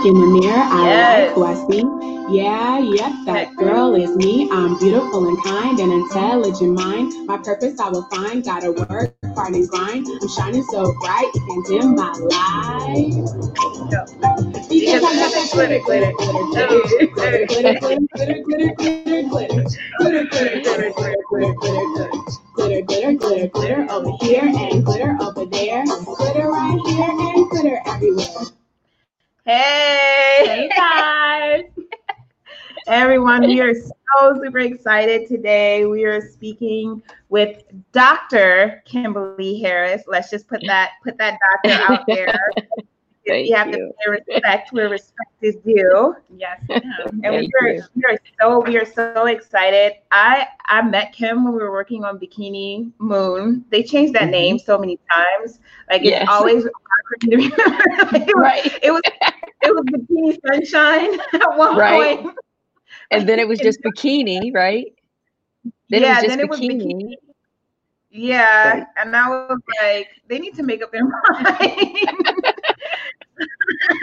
look in the mirror, I yes. like who I see. Yeah, yep, that girl is me. I'm beautiful and kind and intelligent mind. My purpose I will find. Gotta work hard and grind. I'm shining so bright, can dim my light. Because I got that glitter, glitter, glitter, glitter, glitter, glitter, glitter, glitter, glitter, glitter, glitter, glitter, glitter, glitter, glitter, glitter, glitter, glitter, glitter over here and glitter over there, glitter right here and glitter everywhere. Hey, hey guys. Everyone, we are so super excited today. We are speaking with Dr. Kimberly Harris. Let's just put that put that doctor out there. we have you. to pay respect where respect is due. Yes, and we are, we are so we are so excited. I I met Kim when we were working on Bikini Moon. They changed that mm-hmm. name so many times. Like it's yes. always right. It was it was Bikini Sunshine at one right. point and then it was just bikini, right? Then yeah, it then it was bikini. Yeah, right. and I was like, they need to make up their mind.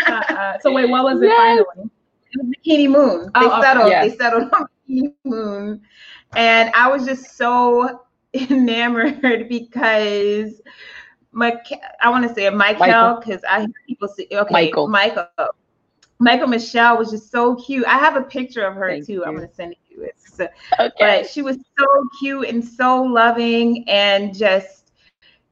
uh, so wait, what was it yes. finally? It was Bikini Moon. They oh, settled. Yes. They settled on Bikini Moon, and I was just so enamored because my I want to say Michael because I hear people say okay Michael Michael Michael Michelle was just so cute. I have a picture of her Thank too. You. I'm gonna send it to you. It's, okay. But she was so cute and so loving and just,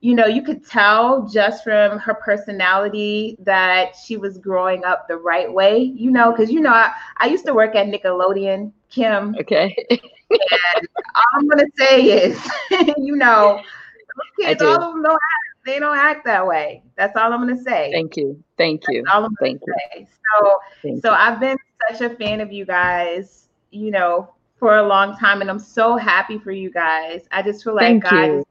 you know, you could tell just from her personality that she was growing up the right way. You know, because you know, I, I used to work at Nickelodeon, Kim. Okay. and all I'm gonna say is, you know, kids, all of them know they don't act that way. That's all I'm gonna say. Thank you. Thank you. That's all I'm Thank you. Say. So Thank so you. I've been such a fan of you guys, you know, for a long time and I'm so happy for you guys. I just feel like Thank God you.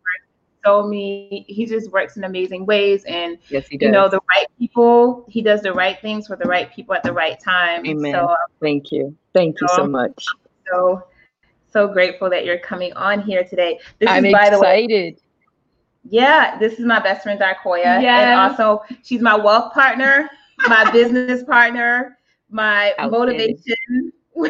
so me he just works in amazing ways and yes, he does. you know the right people he does the right things for the right people at the right time amen so, thank you thank you, so much so so grateful that you're coming on here today this I'm is by excited. the way yeah, this is my best friend Darkoya. Yes. And also she's my wealth partner, my business partner, my motivation.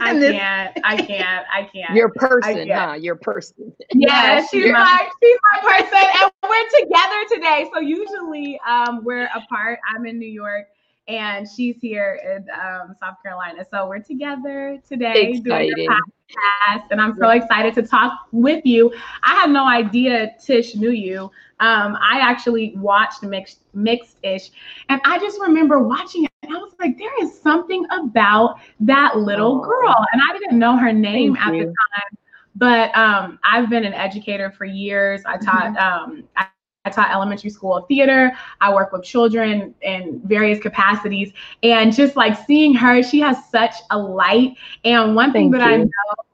I can't, I can't, I can't. Your person, huh? Your person. Yeah, she's You're my she's my person. And we're together today. So usually um we're apart. I'm in New York and she's here in um, South Carolina. So we're together today Exciting. doing podcast, and I'm so excited to talk with you. I had no idea Tish knew you. Um, I actually watched Mixed Mixed-ish, and I just remember watching it, and I was like, there is something about that little girl, and I didn't know her name Thank at you. the time. But um, I've been an educator for years. I taught mm-hmm. um, I I taught elementary school theater. I work with children in various capacities. And just like seeing her, she has such a light. And one thing Thank that you. I know,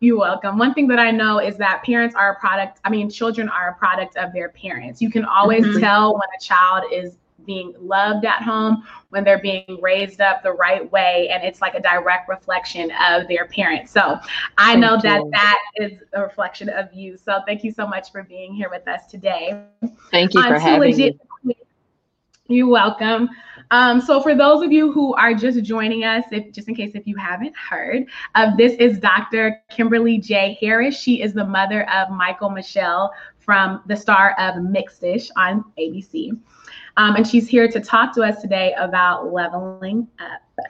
you're welcome. One thing that I know is that parents are a product, I mean, children are a product of their parents. You can always mm-hmm. tell when a child is being loved at home, when they're being raised up the right way, and it's like a direct reflection of their parents. So I thank know you. that that is a reflection of you. So thank you so much for being here with us today. Thank you for having me. You're welcome. Um, so for those of you who are just joining us, if just in case if you haven't heard, uh, this is Dr. Kimberly J. Harris. She is the mother of Mykal-Michelle from the star of Mixed-ish on ABC. Um, and she's here to talk to us today about leveling up.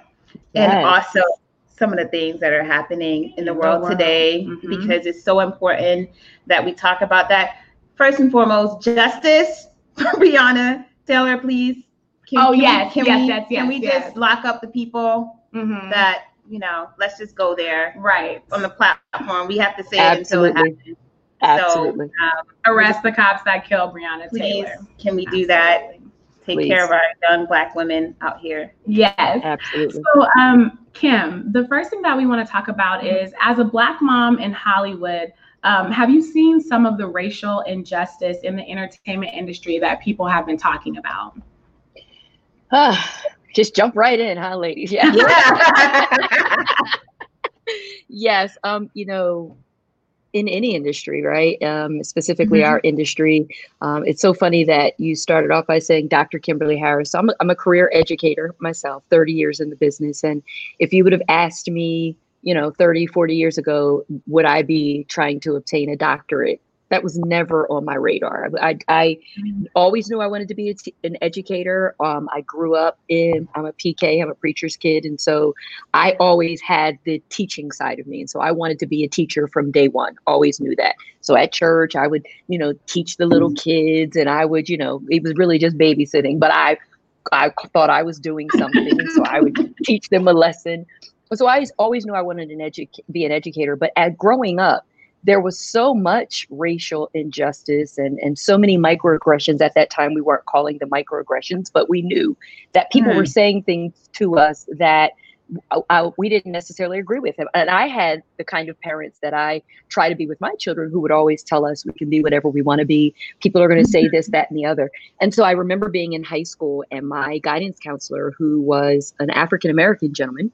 Yes. And also some of the things that are happening in the world, world. today, mm-hmm. because it's so important that we talk about that. First and foremost, justice for Breonna Taylor, please. Can, oh, can yes, we, can yes, we, yes, Can we yes. just lock up the people mm-hmm. that, you know, let's just go there. Right. On the platform. We have to say Absolutely. it until it happens. Absolutely. So, um, arrest the cops that killed Breonna please, Taylor. Can we do that? Take Please. care of our young black women out here. Yes. Absolutely. So um, Kim, the first thing that we want to talk about is as a black mom in Hollywood, um, have you seen some of the racial injustice in the entertainment industry that people have been talking about? Uh, just jump right in, huh, ladies? Yeah. yeah. yes. Um, you know, in any industry, right? Um, specifically mm-hmm. our industry. Um, it's so funny that you started off by saying Dr. Kimberly Harris. So I'm, a, I'm a career educator myself, 30 years in the business. And if you would have asked me, you know, 30, 40 years ago, would I be trying to obtain a doctorate? That was never on my radar. I, I mm-hmm. always knew I wanted to be an educator. Um, I grew up in, I'm a PK, I'm a preacher's kid. And so I always had the teaching side of me. And so I wanted to be a teacher from day one, always knew that. So at church, I would, you know, teach the little mm-hmm. kids and I would, you know, it was really just babysitting, but I, I thought I was doing something. so I would teach them a lesson. So I always knew I wanted an edu- be an educator, but at growing up, there was so much racial injustice and, and so many microaggressions at that time. We weren't calling them microaggressions, but we knew that people mm. were saying things to us that I, I, we didn't necessarily agree with him. And I had the kind of parents that I try to be with my children who would always tell us we can be whatever we want to be. People are going to say this, that, and the other. And so I remember being in high school and my guidance counselor, who was an African American gentleman,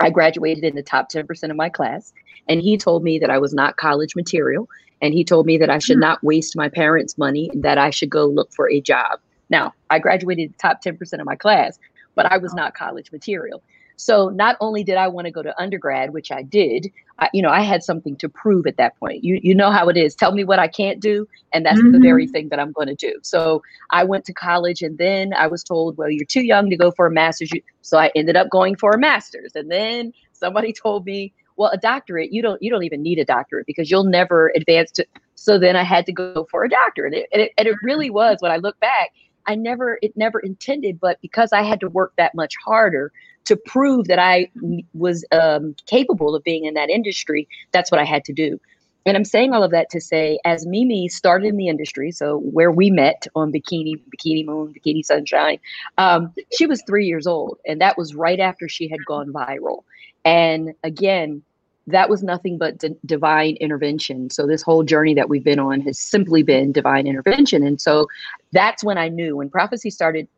I graduated in the top 10% of my class. And he told me that I was not college material. And he told me that I should hmm. not waste my parents' money and that I should go look for a job. Now, I graduated the top 10% of my class, but I was not college material. So not only did I want to go to undergrad, which I did, I, you know, I had something to prove at that point. You you know how it is. Tell me what I can't do, and that's mm-hmm. the very mm-hmm. thing that I'm going to do. So I went to college, and then I was told, well, you're too young to go for a master's. So I ended up going for a master's, and then somebody told me, well, a doctorate, you don't you don't even need a doctorate because you'll never advance to. So then I had to go for a doctorate, and it, and it, and it really was. When I look back, I never it never intended, but because I had to work that much harder to prove that I was um, capable of being in that industry, that's what I had to do. And I'm saying all of that to say, as Mimi started in the industry, so where we met on Bikini, Bikini Moon, Bikini Sunshine, um, she was three years old, and that was right after she had gone viral. And again, that was nothing but d- divine intervention. So this whole journey that we've been on has simply been divine intervention. And so that's when I knew when prophecy started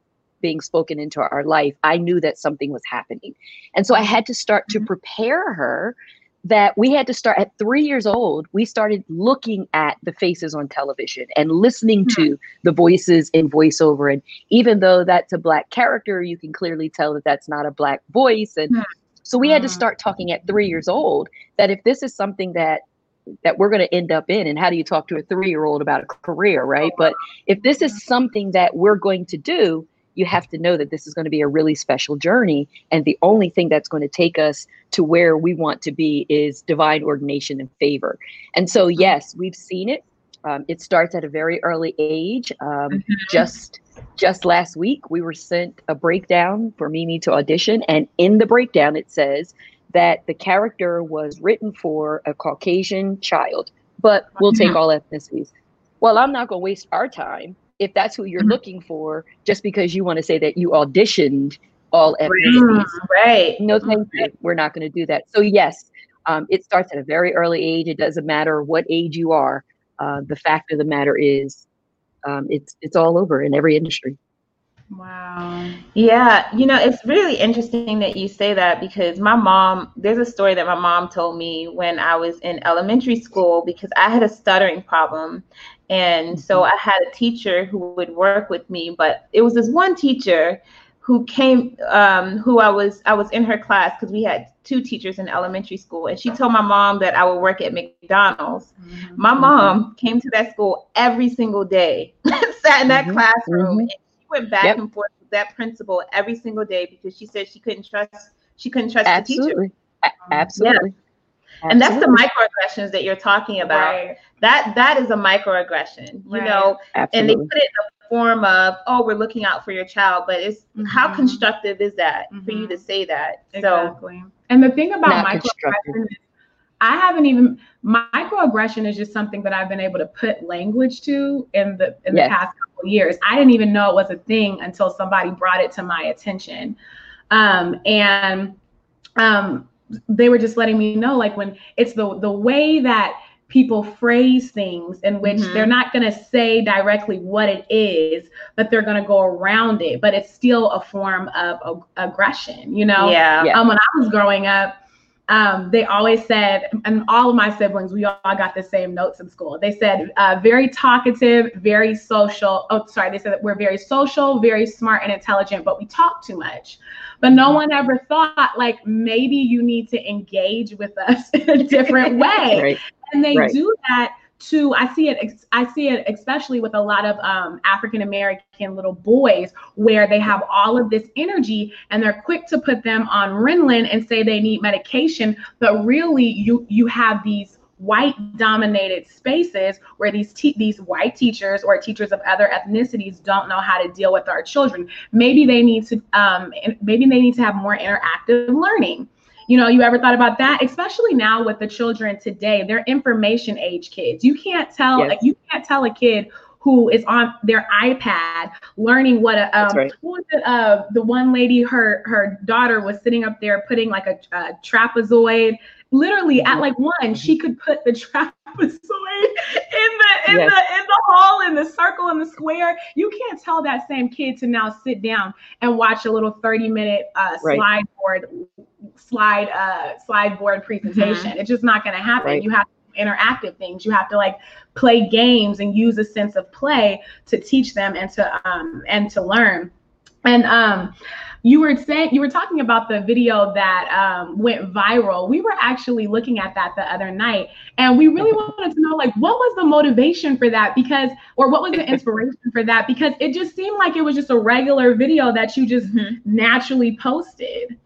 being spoken into our life, I knew that something was happening. And so I had to start to mm-hmm. prepare her that we had to start at three years old. We started looking at the faces on television and listening to mm-hmm. the voices in voiceover. And even though that's a Black character, you can clearly tell that that's not a Black voice. And mm-hmm. So we had to mm. start talking at three years old that if this is something that that we're going to end up in and how do you talk to a three year old about a career right but if this is mm-hmm. something that we're going to do you have to know that this is going to be a really special journey. And the only thing that's going to take us to where we want to be is divine ordination and favor. And so, mm-hmm. yes, we've seen it. Um, it starts at a very early age. Um, mm-hmm. Just just last week, we were sent a breakdown for Mimi to audition, and in the breakdown, it says that the character was written for a Caucasian child, but we'll take mm-hmm. all ethnicities. Well, I'm not going to waste our time if that's who you're mm-hmm. looking for, just because you want to say that you auditioned all ethnicities. Right. No, thank you. We're not going to do that. So yes, um, it starts at a very early age. It doesn't matter what age you are. Uh, the fact of the matter is, um, it's it's all over in every industry. Wow. Yeah, you know, it's really interesting that you say that because my mom, there's a story that my mom told me when I was in elementary school because I had a stuttering problem. And so mm-hmm. I had a teacher who would work with me, but it was this one teacher who came um, who I was I was in her class because we had two teachers in elementary school and she told my mom that I would work at McDonald's. Mm-hmm. My mom came to that school every single day, sat in that mm-hmm. classroom mm-hmm went back yep. and forth with that principal every single day because she said she couldn't trust she couldn't trust Absolutely. the teacher. Absolutely. Yeah. And that's the microaggressions that you're talking about. Right. That that is a microaggression, you right. know. Absolutely. And they put it in form of, oh, we're looking out for your child, but it's mm-hmm. how constructive is that mm-hmm. for you to mm-hmm. say that? Exactly. So, and the thing about microaggressions I haven't even microaggression is just something that I've been able to put language to in the in yes. the past couple years. I didn't even know it was a thing until somebody brought it to my attention. Um, and um, they were just letting me know like when it's the the way that people phrase things in which mm-hmm. they're not going to say directly what it is but they're going to go around it but it's still a form of, of aggression you know yeah, yeah. Um, when i was growing up um, they always said, and all of my siblings, we all got the same notes in school. They said uh, very talkative, very social. Oh, sorry, they said that we're very social, very smart and intelligent, but we talk too much. But no one ever thought like maybe you need to engage with us in a different way. right. And they right. do that to I see it I see it especially with a lot of um, African American little boys where they have all of this energy and they're quick to put them on Ritalin and say they need medication, but really you you have these white dominated spaces where these te- these white teachers or teachers of other ethnicities don't know how to deal with our children. Maybe they need to um, maybe they need to have more interactive learning you know, you ever thought about that? Especially now with the children today, they're information age kids. You can't tell, yes. like, you can't tell a kid who is on their iPad learning what a um, right. what was it? Uh, the one lady, her her daughter was sitting up there putting like a, a trapezoid. Literally at mm-hmm. like one, she could put the trapezoid in the in yes. the in the hall in the circle in the square. You can't tell that same kid to now sit down and watch a little 30 minute uh, right. slide board slide uh slide board presentation. Mm-hmm. It's just not going to happen. Right. You have interactive things. You have to like play games and use a sense of play to teach them and to um and to learn. And um you were saying you were talking about the video that um, went viral. We were actually looking at that the other night, and we really wanted to know like what was the motivation for that because, or what was the inspiration for that because it just seemed like it was just a regular video that you just mm-hmm. naturally posted.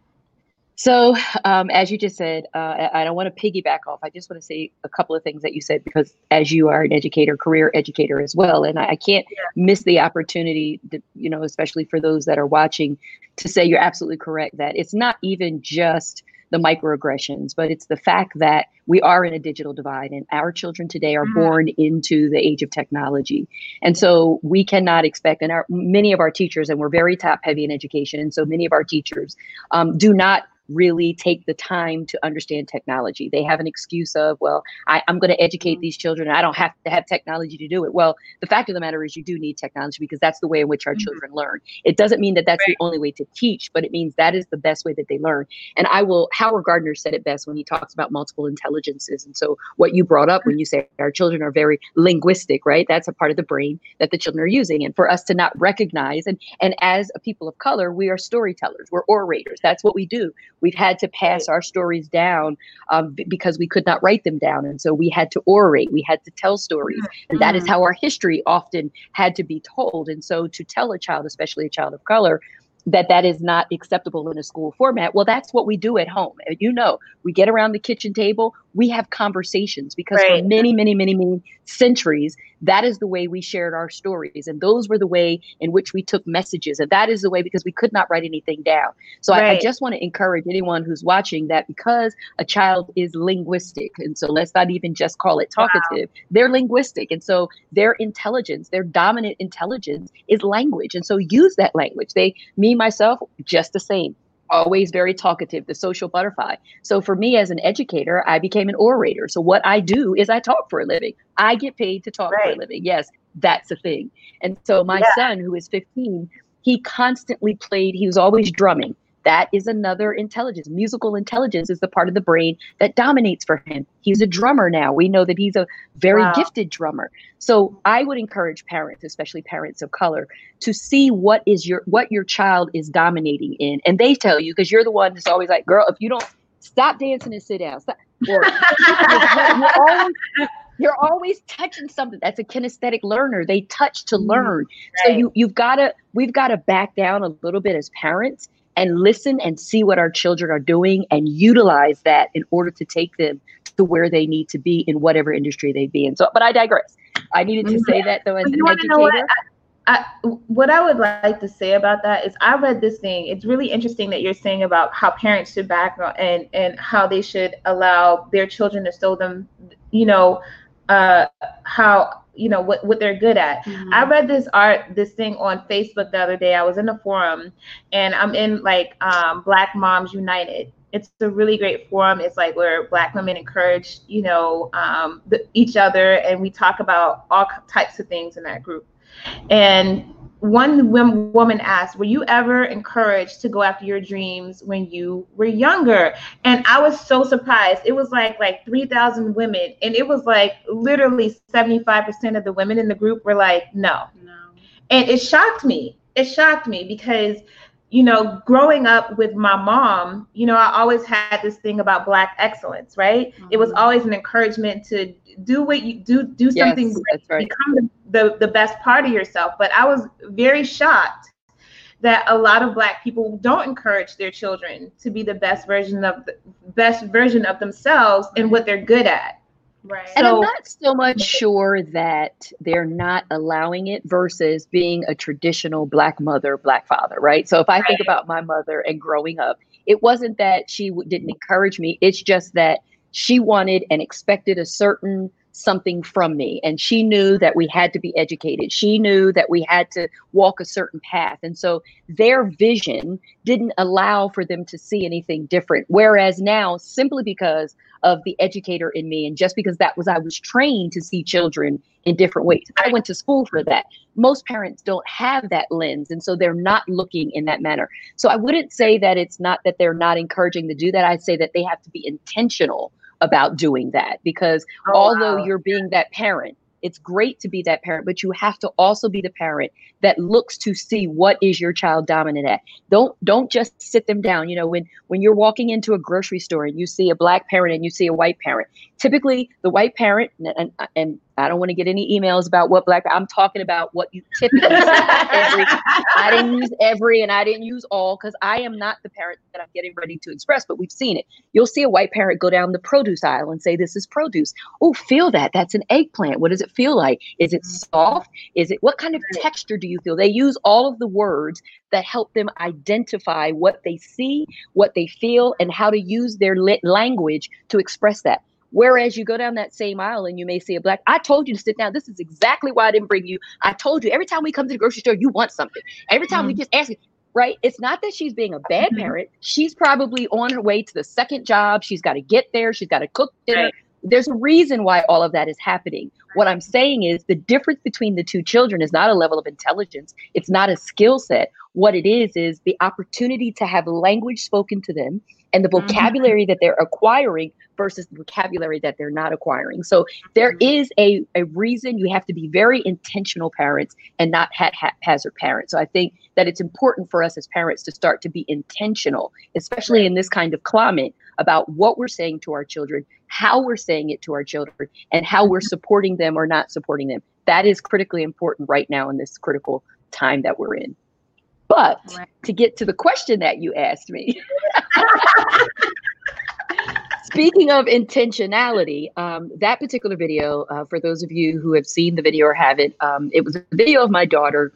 So, um, as you just said, uh, I don't want to piggyback off. I just want to say a couple of things that you said because, as you are an educator, career educator as well, and I, I can't yeah. miss the opportunity, to, you know, especially for those that are watching, to say you're absolutely correct that it's not even just the microaggressions, but it's the fact that we are in a digital divide and our children today are mm-hmm. born into the age of technology. And so we cannot expect, and our, many of our teachers, and we're very top heavy in education, and so many of our teachers um, do not really take the time to understand technology. They have an excuse of, well, I, am going to educate mm-hmm. these children. I don't have to have technology to do it. Well, the fact of the matter is, you do need technology because that's the way in which our mm-hmm. children learn. It doesn't mean that that's right. the only way to teach, but it means that is the best way that they learn. And I will, Howard Gardner said it best when he talks about multiple intelligences. And so, what you brought up when you say our children are very linguistic, right? That's a part of the brain that the children are using. And for us to not recognize, and, and as a people of color, we are storytellers, we're orators. That's what we do We've had to pass our stories down um, b- because we could not write them down. And so we had to orate, we had to tell stories. Mm-hmm. And that is mm-hmm. how our history often had to be told. And so to tell a child, especially a child of color, that that is not acceptable in a school format well that's what we do at home you know we get around the kitchen table we have conversations because right. for many many many many centuries that is the way we shared our stories. And those were the way in which we took messages. And that is the way because we could not write anything down. So right. I, I, just want to encourage anyone who's watching that because a child is linguistic and so let's not even just call it talkative wow. they're linguistic. And so their intelligence their dominant intelligence is language. And so use that language. They me myself just the same always very talkative, the social butterfly. So for me as an educator, I became an orator. So what I do is I talk for a living. I get paid to talk right. for a living. Yes, that's a thing. And so my yeah. son, who is 15, he constantly played, he was always drumming. That is another intelligence. Musical intelligence is the part of the brain that dominates for him. He's a drummer now. We know that he's a very wow. gifted drummer. So I would encourage parents, especially parents of color, to see what is your what your child is dominating in. And they tell you because you're the one that's always like, girl, if you don't stop dancing and sit down. Stop. Or, you're, always, you're always touching something. That's a kinesthetic learner. They touch to mm-hmm. learn. Right. So you you've got to we've got to back down a little bit as parents and listen and see what our children are doing and utilize that in order to take them to where they need to be in whatever industry they be in. So, but I digress. I needed to say that though as an educator. What? I, what I would like to say about that is I read this thing. It's really interesting that you're saying about how parents should back and and how they should allow their children to show them, you know, uh, how you know what what they're good at. Mm-hmm. I read this art this thing on Facebook the other day. I was in a forum and I'm in like um, Black Moms United. It's a really great forum. It's like where Black women encourage you know um, the, each other and we talk about all types of things in that group. And one woman asked, Were you ever encouraged to go after your dreams when you were younger? And I was so surprised. It was like like 3,000 women, and it was like literally 75% of the women in the group were like, No. No. And it shocked me. It shocked me because you know, growing up with my mom, you know, I always had this thing about black excellence, right? Mm-hmm. It was mm-hmm. always an encouragement to do what you do, do something yes, great, right. become the, the, the best part of yourself. But I was very shocked that a lot of black people don't encourage their children to be the best version of the best version of themselves and what they're good at. Right. And so, I'm not so much sure that they're not allowing it versus being a traditional black mother, black father, right? So if I right. think about my mother and growing up, it wasn't that she w- didn't encourage me. It's just that she wanted and expected a certain something from me. And she knew that we had to be educated. She knew that we had to walk a certain path. And so their vision didn't allow for them to see anything different. Whereas now, simply because of the educator in me, and just because that was, I was trained to see children in different ways. I went to school for that. Most parents don't have that lens. And so they're not looking in that manner. So I wouldn't say that it's not that they're not encouraging to do that. I'd say that they have to be intentional about doing that because oh, although wow. you're being that parent it's great to be that parent but you have to also be the parent that looks to see what is your child dominant at don't don't just sit them down you know when when you're walking into a grocery store and you see a black parent and you see a white parent typically the white parent and, and I don't want to get any emails about what black. I'm talking about what you typically every. I didn't use every, and I didn't use all because I am not the parent that I'm getting ready to express. But we've seen it. You'll see a white parent go down the produce aisle and say, "This is produce." Oh, feel that. That's an eggplant. What does it feel like? Is it mm-hmm. soft? Is it what kind of texture do you feel? They use all of the words that help them identify what they see, what they feel, and how to use their language to express that. Whereas you go down that same aisle and you may see a black, I told you to sit down. This is exactly why I didn't bring you. I told you every time we come to the grocery store, you want something. Every time mm-hmm. we just ask you, right? It's not that she's being a bad mm-hmm. parent. She's probably on her way to the second job. She's got to get there. She's got to cook dinner. Right. There's a reason why all of that is happening. What I'm saying is the difference between the two children is not a level of intelligence. It's not a skill set. What it is is the opportunity to have language spoken to them and the mm-hmm. vocabulary mm-hmm. that they're acquiring versus the vocabulary that they're not acquiring. So there mm-hmm. is a, a reason you have to be very intentional parents and not haphazard parents. So I think that it's important for us as parents to start to be intentional, especially in this kind of climate, about what we're saying to our children, how we're saying it to our children, and how we're supporting them or not supporting them. That is critically important right now in this critical time that we're in. But right. to get to the question that you asked me, Speaking of intentionality, um, that particular video, uh, for those of you who have seen the video or haven't, um, it was a video of my daughter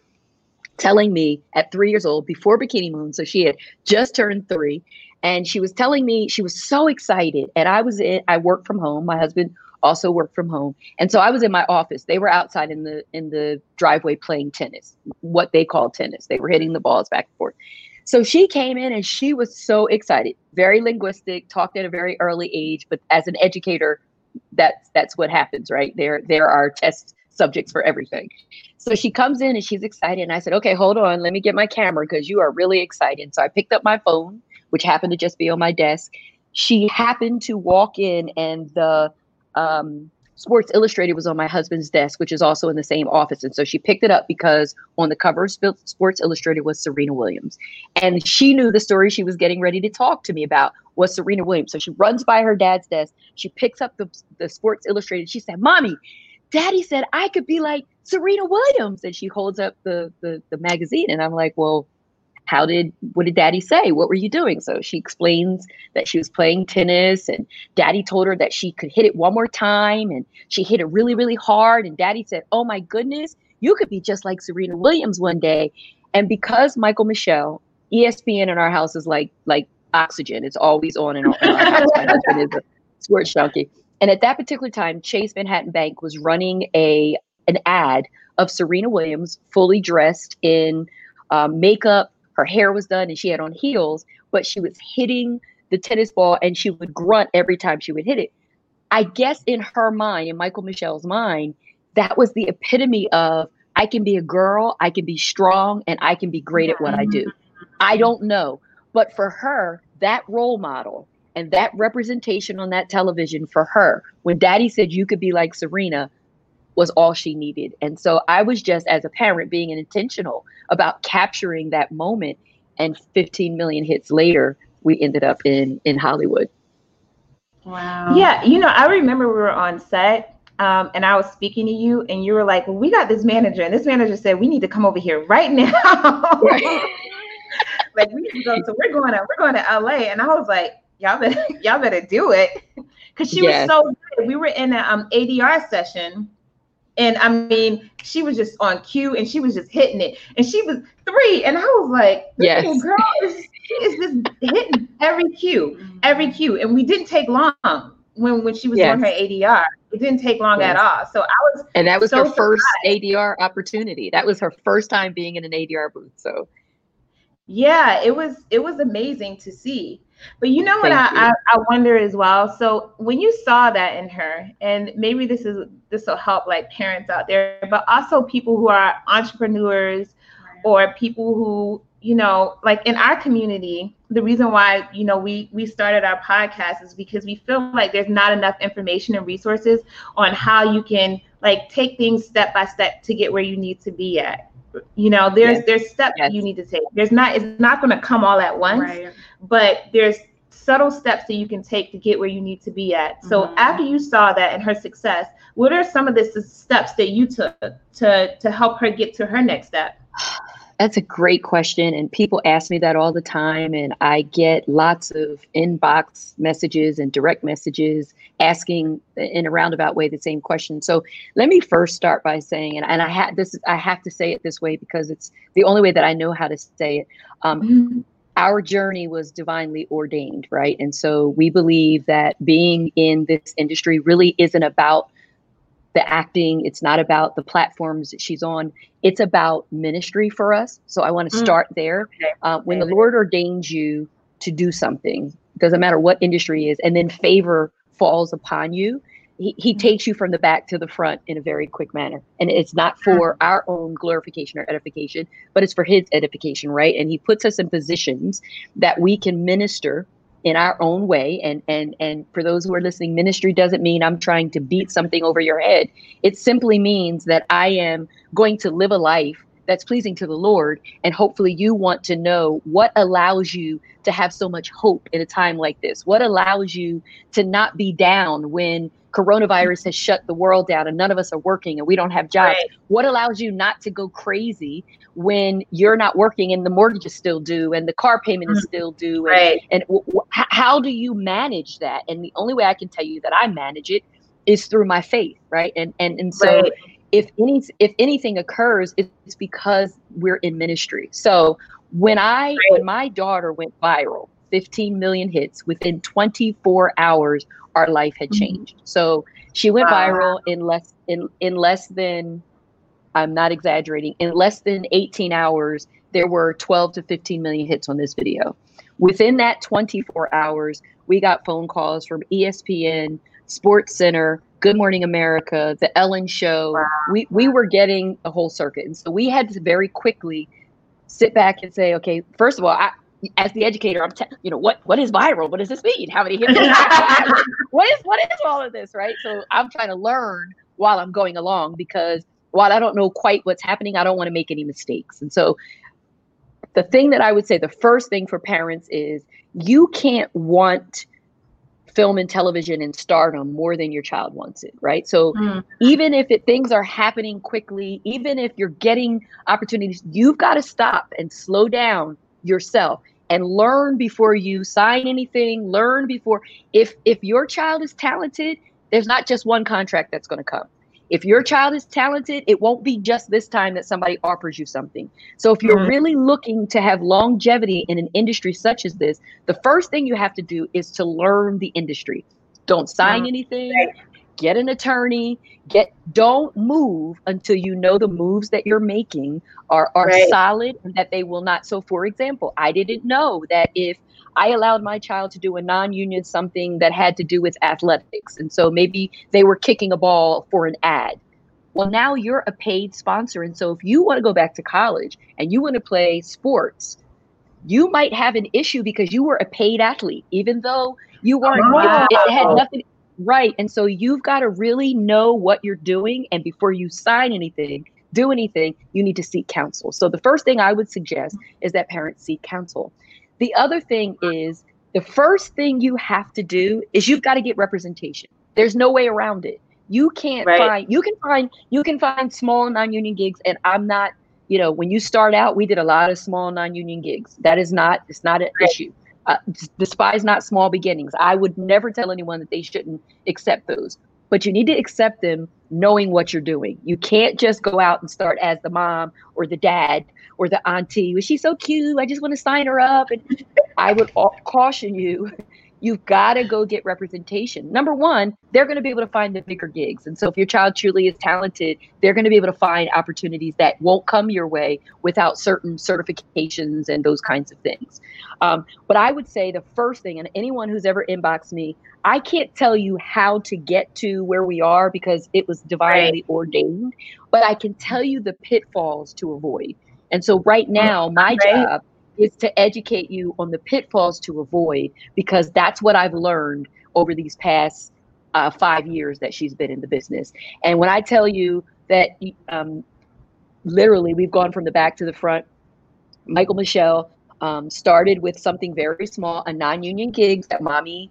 telling me at three years old before Bikini Moon. So she had just turned three, and she was telling me she was so excited. And I was in, I worked from home. My husband also worked from home, and so I was in my office. They were outside in the in the driveway playing tennis, what they call tennis. They were hitting the balls back and forth. So she came in and she was so excited, very linguistic, talked at a very early age. But as an educator, that's that's what happens, right? There there are test subjects for everything. So she comes in and she's excited, and I said, "Okay, hold on, let me get my camera because you are really excited." So I picked up my phone, which happened to just be on my desk. She happened to walk in, and the um, Sports Illustrated was on my husband's desk, which is also in the same office. And so she picked it up because on the cover of Sports Illustrated was Serena Williams. And she knew the story she was getting ready to talk to me about was Serena Williams. So she runs by her dad's desk. She picks up the, the Sports Illustrated. She said, Mommy, Daddy said I could be like Serena Williams. And she holds up the, the, the magazine. And I'm like, Well, how did what did daddy say? What were you doing? So she explains that she was playing tennis and daddy told her that she could hit it one more time and she hit it really really hard and daddy said oh my goodness you could be just like serena williams one day. And because Mykal-Michelle espn in our house is like like oxygen. It's always on in our my husband is a sports junkie. And at that particular time chase manhattan bank was running a an ad of serena williams fully dressed in um, makeup her hair was done and she had on heels, but she was hitting the tennis ball and she would grunt every time she would hit it. I guess in her mind, in Mykal-Michelle's mind, that was the epitome of I can be a girl, I can be strong, and I can be great at what I do. I don't know. But for her, that role model and that representation on that television for her, when daddy said you could be like Serena, was all she needed. And so I was just, as a parent, being intentional about capturing that moment. And 15 million hits later, we ended up in in Hollywood. Wow. Yeah, you know, I remember we were on set um, and I was speaking to you, and you were like, well, "We got this manager," and this manager said, "We need to come over here right now." Right. like we need to go. So we're going to we're going to LA, and I was like, "Y'all better y'all better do it," because she yes. was so good. We were in an um, ADR session, and I mean, she was just on cue, and she was just hitting it, and she was three, and I was like, "Yes, girl is is just hitting every cue, mm-hmm. every cue," and we didn't take long when when she was yes. on her ADR. It didn't take long yes. at all. So I was And that was so her first surprised. ADR opportunity. That was her first time being in an ADR booth. So yeah, it was it was amazing to see. But you know what I, I, I wonder as well. So when you saw that in her, and maybe this is this will help like parents out there, but also people who are entrepreneurs or people who you know like in our community the reason why you know we we started our podcast is because we feel like there's not enough information and resources on how you can like take things step by step to get where you need to be at you know there's yes. there's steps yes. you need to take there's not it's not going to come all at once right. but there's subtle steps that you can take to get where you need to be at so mm-hmm. after you saw that and her success what are some of the steps that you took to to help her get to her next step that's a great question. And people ask me that all the time. And I get lots of inbox messages and direct messages asking in a roundabout way the same question. So let me first start by saying, and, and I had this, I have to say it this way because it's the only way that I know how to say it. Um, mm-hmm. Our journey was divinely ordained, right? And so we believe that being in this industry really isn't about the acting. It's not about the platforms that she's on. It's about ministry for us. So I want to mm. start mm. there. Uh, when the Lord ordains you to do something, doesn't matter what industry is, and then favor falls upon you, he, he mm. takes you from the back to the front in a very quick manner. And it's not for our own glorification or edification, but it's for his edification, right? And he puts us in positions that we can minister in our own way and and and for those who are listening ministry doesn't mean i'm trying to beat something over your head it simply means that i am going to live a life that's pleasing to the lord and hopefully you want to know what allows you to have so much hope in a time like this what allows you to not be down when coronavirus has shut the world down and none of us are working and we don't have jobs right. what allows you not to go crazy when you're not working and the mortgage is still due and the car payment is mm-hmm. still due and, right. and w- w- how do you manage that and the only way i can tell you that i manage it is through my faith right and and and so right. If any if anything occurs it's because we're in ministry so when i right. when my daughter went viral 15 million hits within 24 hours our life had mm-hmm. changed. Mm-hmm. So she went wow. viral in less in in less than I'm not exaggerating, in less than 18 hours there were 12 to 15 million hits on this video. Within that 24 hours, we got phone calls from ESPN, Sports Center, Good Morning America, The Ellen Show. Wow. We we were getting a whole circuit, and so we had to very quickly sit back and say, okay, first of all, I, as the educator, I'm, te- you know, what what is viral? What does this mean? How many hits? what is what is all of this, right? So I'm trying to learn while I'm going along because while I don't know quite what's happening, I don't want to make any mistakes. And so the thing that I would say, the first thing for parents is you can't want film and television and stardom more than your child wants it, right? So mm. even if it, things are happening quickly, even if you're getting opportunities, you've got to stop and slow down yourself and learn before you sign anything learn before if if your child is talented there's not just one contract that's going to come if your child is talented it won't be just this time that somebody offers you something so if you're mm-hmm. really looking to have longevity in an industry such as this the first thing you have to do is to learn the industry don't sign mm-hmm. anything get an attorney get don't move until you know the moves that you're making are are right. solid and that they will not so for example i didn't know that if i allowed my child to do a non-union something that had to do with athletics and so maybe they were kicking a ball for an ad Well, now you're a paid sponsor. And so if you want to go back to college and you want to play sports, you might have an issue because you were a paid athlete, even though you weren't, oh, wow. it had nothing right. And so you've got to really know what you're doing. And before you sign anything, do anything, you need to seek counsel. So the first thing I would suggest is that parents seek counsel. The other thing is the first thing you have to do is you've got to get representation. There's no way around it. You can't right. find you can find you can find small non-union gigs and I'm not, you know, when you start out, we did a lot of small non-union gigs. That is not it's not an right. issue. Uh, despise not small beginnings. I would never tell anyone that they shouldn't accept those but you need to accept them knowing what you're doing. You can't just go out and start as the mom or the dad or the auntie. Was she so cute? I just want to sign her up. And I would caution you You've got to go get representation. Number one, they're going to be able to find the bigger gigs. And so if your child truly is talented, they're going to be able to find opportunities that won't come your way without certain certifications and those kinds of things. Um, but I would say the first thing, and anyone who's ever inboxed me, I can't tell you how to get to where we are because it was divinely right. ordained, but I can tell you the pitfalls to avoid. And so right now, my right. job is to educate you on the pitfalls to avoid because that's what I've learned over these past uh, five years that she's been in the business. And when I tell you that um, literally we've gone from the back to the front, Mykal-Michelle um, started with something very small, a non-union gig that mommy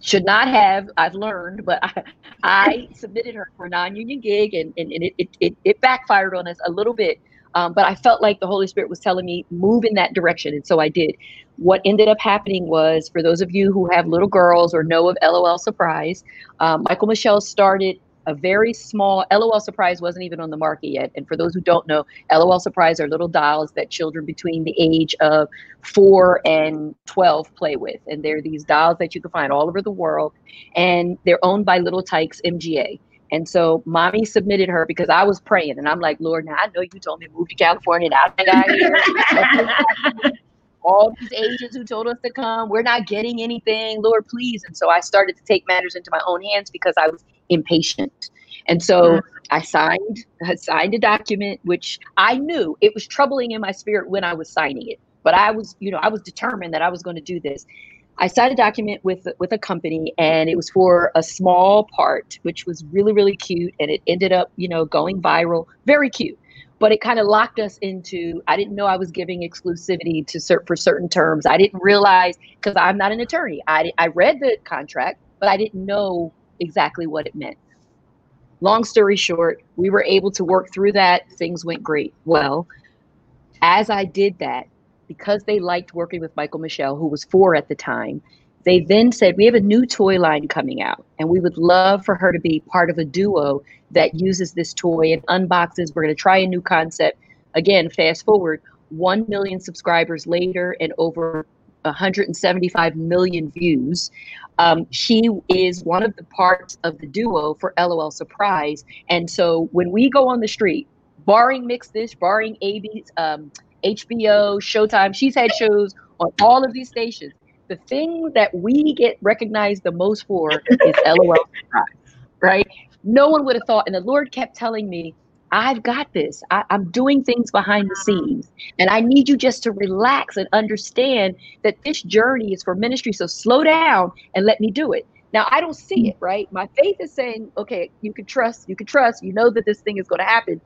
should not have. I've learned, but I, I submitted her for a non-union gig, and, and, and it, it, it backfired on us a little bit um, but I felt like the Holy Spirit was telling me, move in that direction. And so I did. What ended up happening was, for those of you who have little girls or know of LOL Surprise, um, Mykal-Michelle started a very small LOL Surprise wasn't even on the market yet. And for those who don't know, LOL Surprise are little dolls that children between the age of four and 12 play with. And they're these dolls that you can find all over the world. And they're owned by Little Tikes MGA. And so mommy submitted her because I was praying and I'm like, Lord, now I know you told me to move to California and I got here. All these agents who told us to come, we're not getting anything, Lord, please. And so I started to take matters into my own hands because I was impatient. And so mm-hmm. I signed, I signed a document, which I knew it was troubling in my spirit when I was signing it. But I was, you know, I was determined that I was going to do this. I signed a document with with a company, and it was for a small part, which was really really cute, and it ended up you know going viral, very cute. But it kind of locked us into. I didn't know I was giving exclusivity to cert, for certain terms. I didn't realize because I'm not an attorney. I I read the contract, but I didn't know exactly what it meant. Long story short, we were able to work through that. Things went great. Well, as I did that, because they liked working with Mykal-Michelle, who was four at the time, they then said, We have a new toy line coming out, and we would love for her to be part of a duo that uses this toy and unboxes. We're going to try a new concept. Again, fast forward 1 million subscribers later and over 175 million views. Um, she is one of the parts of the duo for LOL Surprise. And so when we go on the street, barring Mixed-ish, barring AB's, um, HBO, Showtime. She's had shows on all of these stations. The thing that we get recognized the most for is LOL right? No one would have thought. And the Lord kept telling me, I've got this. I, am doing things behind the scenes. And I need you just to relax and understand that this journey is for ministry. So slow down and let me do it. Now, I don't see it, right? My faith is saying, okay, you can trust, you can trust, you know that this thing is going to happen.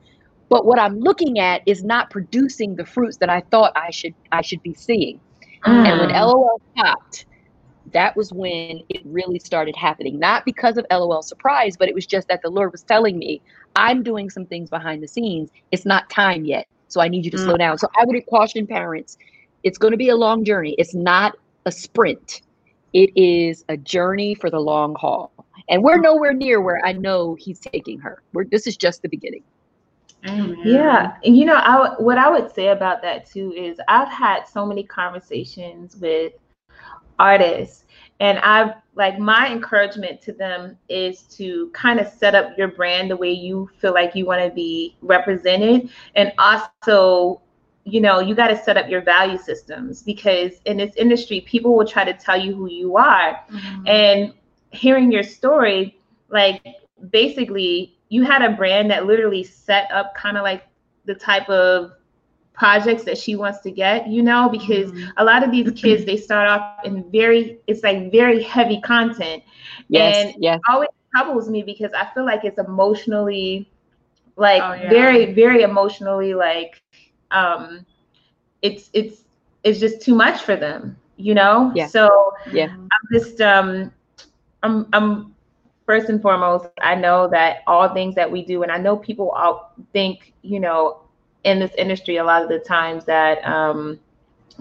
But what I'm looking at is not producing the fruits that I thought I should I should be seeing. Mm. And when LOL popped, that was when it really started happening. Not because of LOL surprise, but it was just that the Lord was telling me, I'm doing some things behind the scenes. It's not time yet. So I need you to mm. slow down. So I would caution parents, it's going to be a long journey. It's not a sprint. It is a journey for the long haul. And we're nowhere near where I know he's taking her. We're, this is just the beginning. Amen. Yeah, and you know, I what I would say about that too is I've had so many conversations with artists, and I've like my encouragement to them is to kind of set up your brand the way you feel like you want to be represented, and also you know you got to set up your value systems because in this industry people will try to tell you who you are mm-hmm. and hearing your story like basically you had a brand that literally set up kind of like the type of projects that she wants to get, you know, because mm-hmm. a lot of these kids they start off in very it's like very heavy content. Yes, and yes. it always troubles me because I feel like it's emotionally like oh, yeah. very, very emotionally like um it's it's it's just too much for them, you know? Yeah. So yeah, I'm just um I'm I'm first and foremost, I know that all things that we do, and I know people all think, you know, in this industry a lot of the times that um,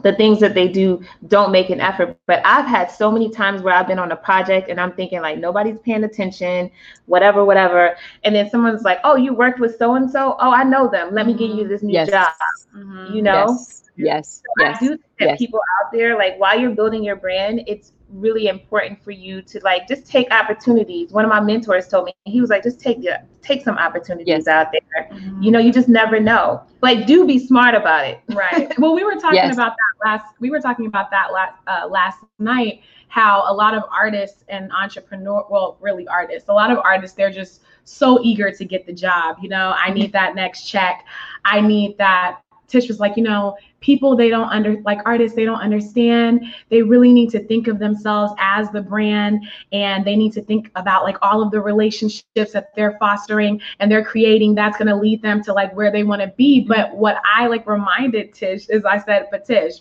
the things that they do don't make an effort. But I've had so many times where I've been on a project and I'm thinking like nobody's paying attention, whatever, whatever. And then someone's like, "Oh, you worked with so and so. Oh, I know them. Let me give you this new yes. job." Mm-hmm. You know. Yes. Yes. So yes. I do think that yes. people out there, like while you're building your brand, it's really important for you to like just take opportunities. One of my mentors told me he was like, just take the take some opportunities yes. out there. Mm-hmm. You know, you just never know. But do be smart about it. Right. well, we were talking yes. about that last. We were talking about that last uh, last night. How a lot of artists and entrepreneur, well, really artists, a lot of artists, they're just so eager to get the job. You know, I need that next check. I need that Tish was like, you know, people they don't under like artists they don't understand. They really need to think of themselves as the brand and they need to think about like all of the relationships that they're fostering and they're creating that's going to lead them to like where they want to be mm-hmm. but what i like reminded tish is i said but tish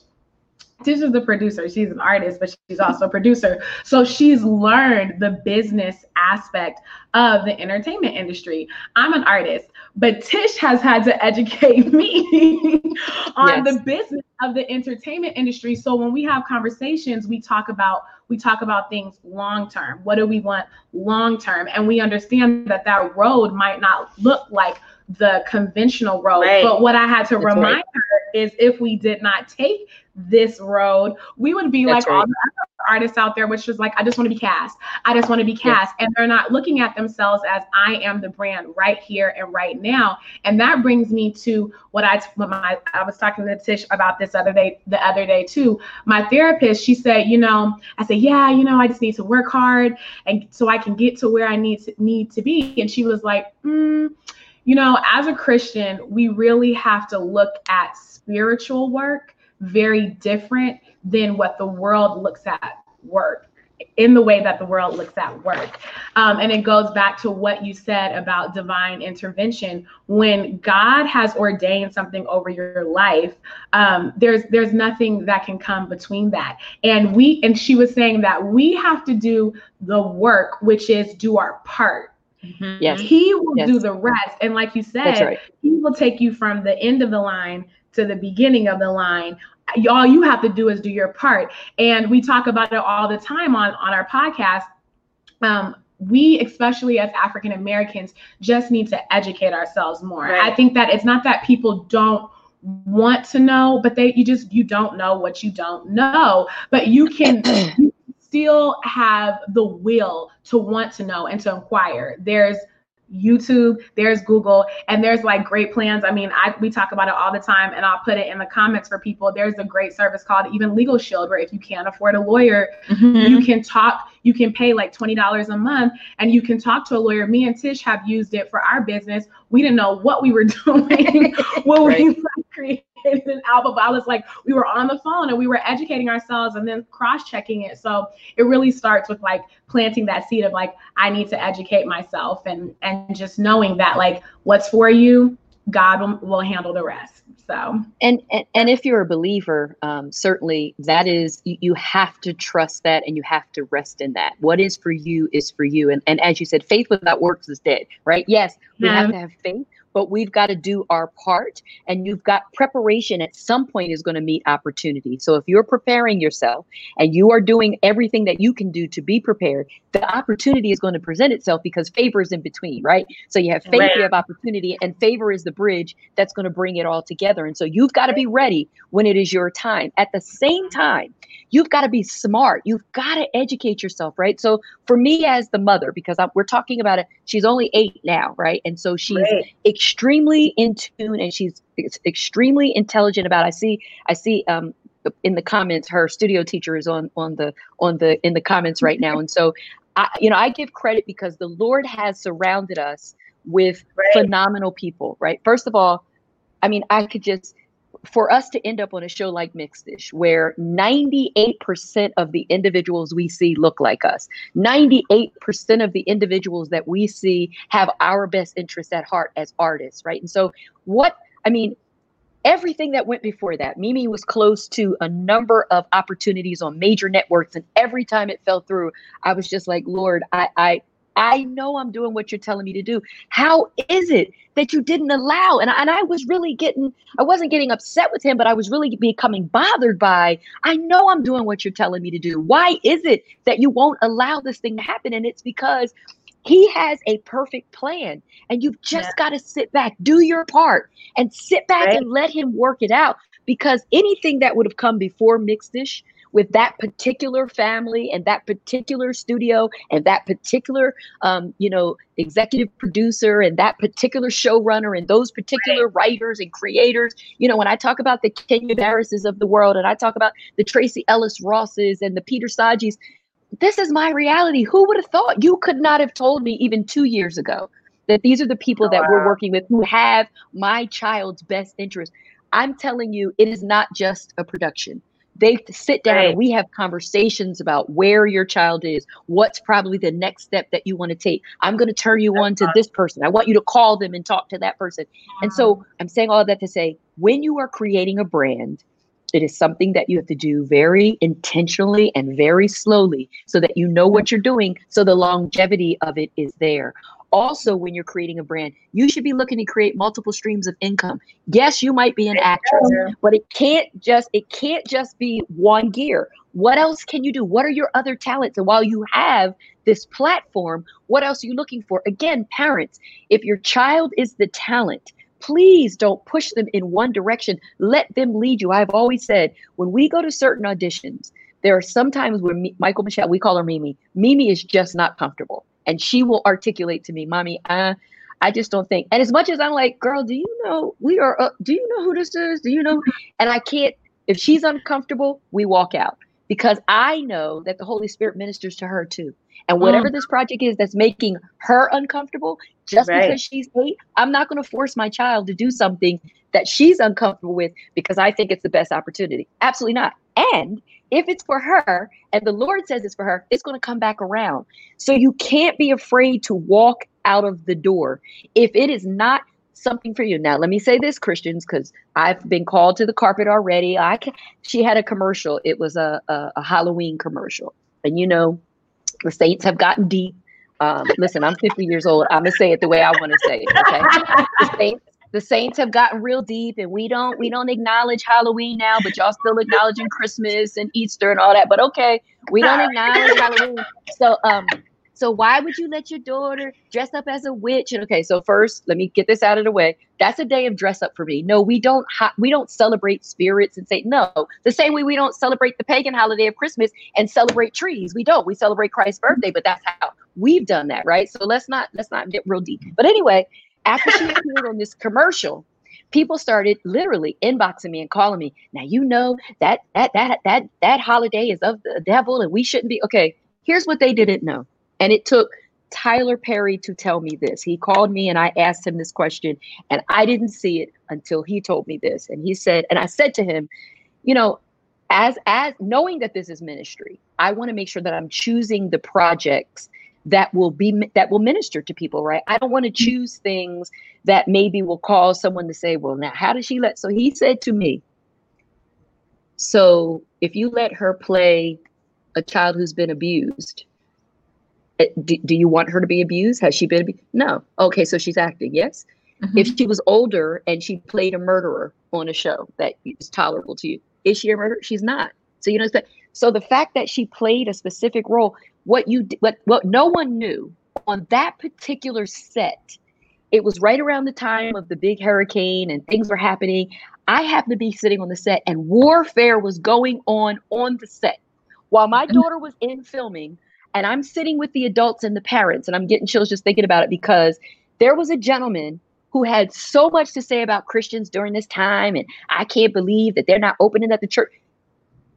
Tish is the producer. She's an artist, but she's also a producer. So she's learned the business aspect of the entertainment industry. I'm an artist, but Tish has had to educate me on yes. the business of the entertainment industry. So when we have conversations, we talk about we talk about things long term. What do we want long term? And we understand that that road might not look like the conventional road. Right. But what I had to That's remind right. her is if we did not take this road, we would be That's like right. all the artists out there, which is like, I just want to be cast. I just want to be cast. Yeah. And they're not looking at themselves as I am the brand right here and right now. And that brings me to what I what my I was talking to Tish about this other day, the other day too. My therapist, she said, you know, I said, yeah, you know, I just need to work hard and so I can get to where I need to need to be. And she was like, mm, you know, as a Christian, we really have to look at spiritual work very different than what the world looks at work in the way that the world looks at work. Um, and it goes back to what you said about divine intervention. When God has ordained something over your life, um, there's there's nothing that can come between that. And we and she was saying that we have to do the work, which is do our part. Mm-hmm. Yes. He will yes. do the rest. And like you said, right. he will take you from the end of the line to the beginning of the line all you have to do is do your part and we talk about it all the time on on our podcast um, we especially as african americans just need to educate ourselves more right. i think that it's not that people don't want to know but they you just you don't know what you don't know but you can you still have the will to want to know and to inquire there's YouTube, there's Google, and there's like great plans. I mean, I we talk about it all the time, and I'll put it in the comments for people. There's a great service called even Legal Shield, where if you can't afford a lawyer, mm-hmm. you can talk, you can pay like twenty dollars a month, and you can talk to a lawyer. Me and Tish have used it for our business. We didn't know what we were doing when right. we created an album. But I was like, we were on the phone and we were educating ourselves and then cross-checking it. So it really starts with like planting that seed of like, I need to educate myself and and just knowing that like what's for you, God will, will handle the rest. So and and, and if you're a believer, um, certainly that is you, you have to trust that and you have to rest in that. What is for you is for you. And and as you said, faith without works is dead, right? Yes, we yeah. have to have faith, but we've got to do our part. And you've got preparation at some point is going to meet opportunity. So if you're preparing yourself and you are doing everything that you can do to be prepared, the opportunity is going to present itself because favor is in between, right? So you have faith, right. you have opportunity, and favor is the bridge that's going to bring it all together. And so you've got to be ready when it is your time. At the same time, you've got to be smart. You've got to educate yourself, right? So for me as the mother, because I'm, we're talking about it, she's only eight now, right? And so she's right. Extremely in tune and she's extremely intelligent about. I see, I see, um, in the comments, her studio teacher is on on the on the in the comments right now, and so I, you know, I give credit because the Lord has surrounded us with right. phenomenal people, right? First of all, I mean, I could just for us to end up on a show like Mixed-ish, where 98% of the individuals we see look like us, 98% of the individuals that we see have our best interests at heart as artists, right? And so, what I mean, everything that went before that, Mimi was close to a number of opportunities on major networks, and every time it fell through, I was just like, Lord, I, I, I know I'm doing what you're telling me to do. How is it that you didn't allow? And I, and I was really getting, I wasn't getting upset with him, but I was really becoming bothered by, I know I'm doing what you're telling me to do. Why is it that you won't allow this thing to happen? And it's because he has a perfect plan. And you've just yeah. got to sit back, do your part, and sit back right. and let him work it out. Because anything that would have come before Mixed-ish with that particular family and that particular studio and that particular um, you know executive producer and that particular showrunner and those particular writers and creators. You know when i talk about the kenya barrises of the world and i talk about the tracee ellis rosses and the peter sajis this is my reality. Who would have thought? You could not have told me even two years ago that these are the people oh, that wow. we're working with who have my child's best interest. I'm telling you it is not just a production they sit down right. and we have conversations about where your child is what's probably the next step that you want to take i'm going to turn you That's on to this person i want you to call them and talk to that person and so mm-hmm. i'm saying all that to say when you are creating a brand it is something that you have to do very intentionally and very slowly so that you know what you're doing so the longevity of it is there. Also when you're creating a brand you should be looking to create multiple streams of income. Yes you might be an actress but it can't just it can't just be one gear. What else can you do? What are your other talents? And while you have this platform what else are you looking for? Again parents if your child is the talent please don't push them in one direction let them lead you i've always said when we go to certain auditions there are some times where Mykal-Michelle, we call her Mimi. Mimi is just not comfortable and she will articulate to me, "Mommy, I, I just don't think." And as much as I'm like, "Girl, do you know we are? Uh, do you know who this is? Do you know?" And I can't. If she's uncomfortable, we walk out because I know that the Holy Spirit ministers to her too. And whatever mm. this project is that's making her uncomfortable, just right. because she's eight, I'm not going to force my child to do something that she's uncomfortable with because I think it's the best opportunity. Absolutely not. And if it's for her and the Lord says it's for her, it's going to come back around. So you can't be afraid to walk out of the door. If it is not something for you. Now, let me say this, Christians, because I've been called to the carpet already. I can, she had a commercial. It was a, a, a Halloween commercial. And you know, the saints have gotten deep. Um, listen, I'm 50 years old. I'm gonna say it the way I want to say it. Okay, the saints the saints have gotten real deep and we don't we don't acknowledge halloween now but y'all still acknowledging christmas and easter and all that but okay we don't acknowledge halloween so um so why would you let your daughter dress up as a witch? And okay so first let me get this out of the way. That's a day of dress up for me. No we don't ha- we don't celebrate spirits and say no. The same way we don't celebrate the pagan holiday of christmas and celebrate trees. We don't. We celebrate christ's birthday but that's how we've done that right? So let's not let's not get real deep. But anyway after she appeared on this commercial, people started literally inboxing me and calling me. Now you know that that that that that holiday is of the devil, and we shouldn't be. Okay, here's what they didn't know, and it took Tyler Perry to tell me this. He called me and I asked him this question, and I didn't see it until he told me this. And he said, and I said to him, you know, as as knowing that this is ministry, I want to make sure that I'm choosing the projects that will be that will minister to people right i don't want to mm-hmm. choose things that maybe will cause someone to say well now how does she let so he said to me so if you let her play a child who's been abused do, do you want her to be abused has she been abused? no okay so she's acting yes mm-hmm. if she was older and she played a murderer on a show that is tolerable to you is she a murderer she's not so you know that. so the fact that she played a specific role what you what what no one knew on that particular set it was right around the time of the big hurricane and things were happening i happened to be sitting on the set and warfare was going on on the set while my mm-hmm. daughter was in filming and i'm sitting with the adults and the parents and i'm getting chills just thinking about it because there was a gentleman who had so much to say about christians during this time and i can't believe that they're not opening up the church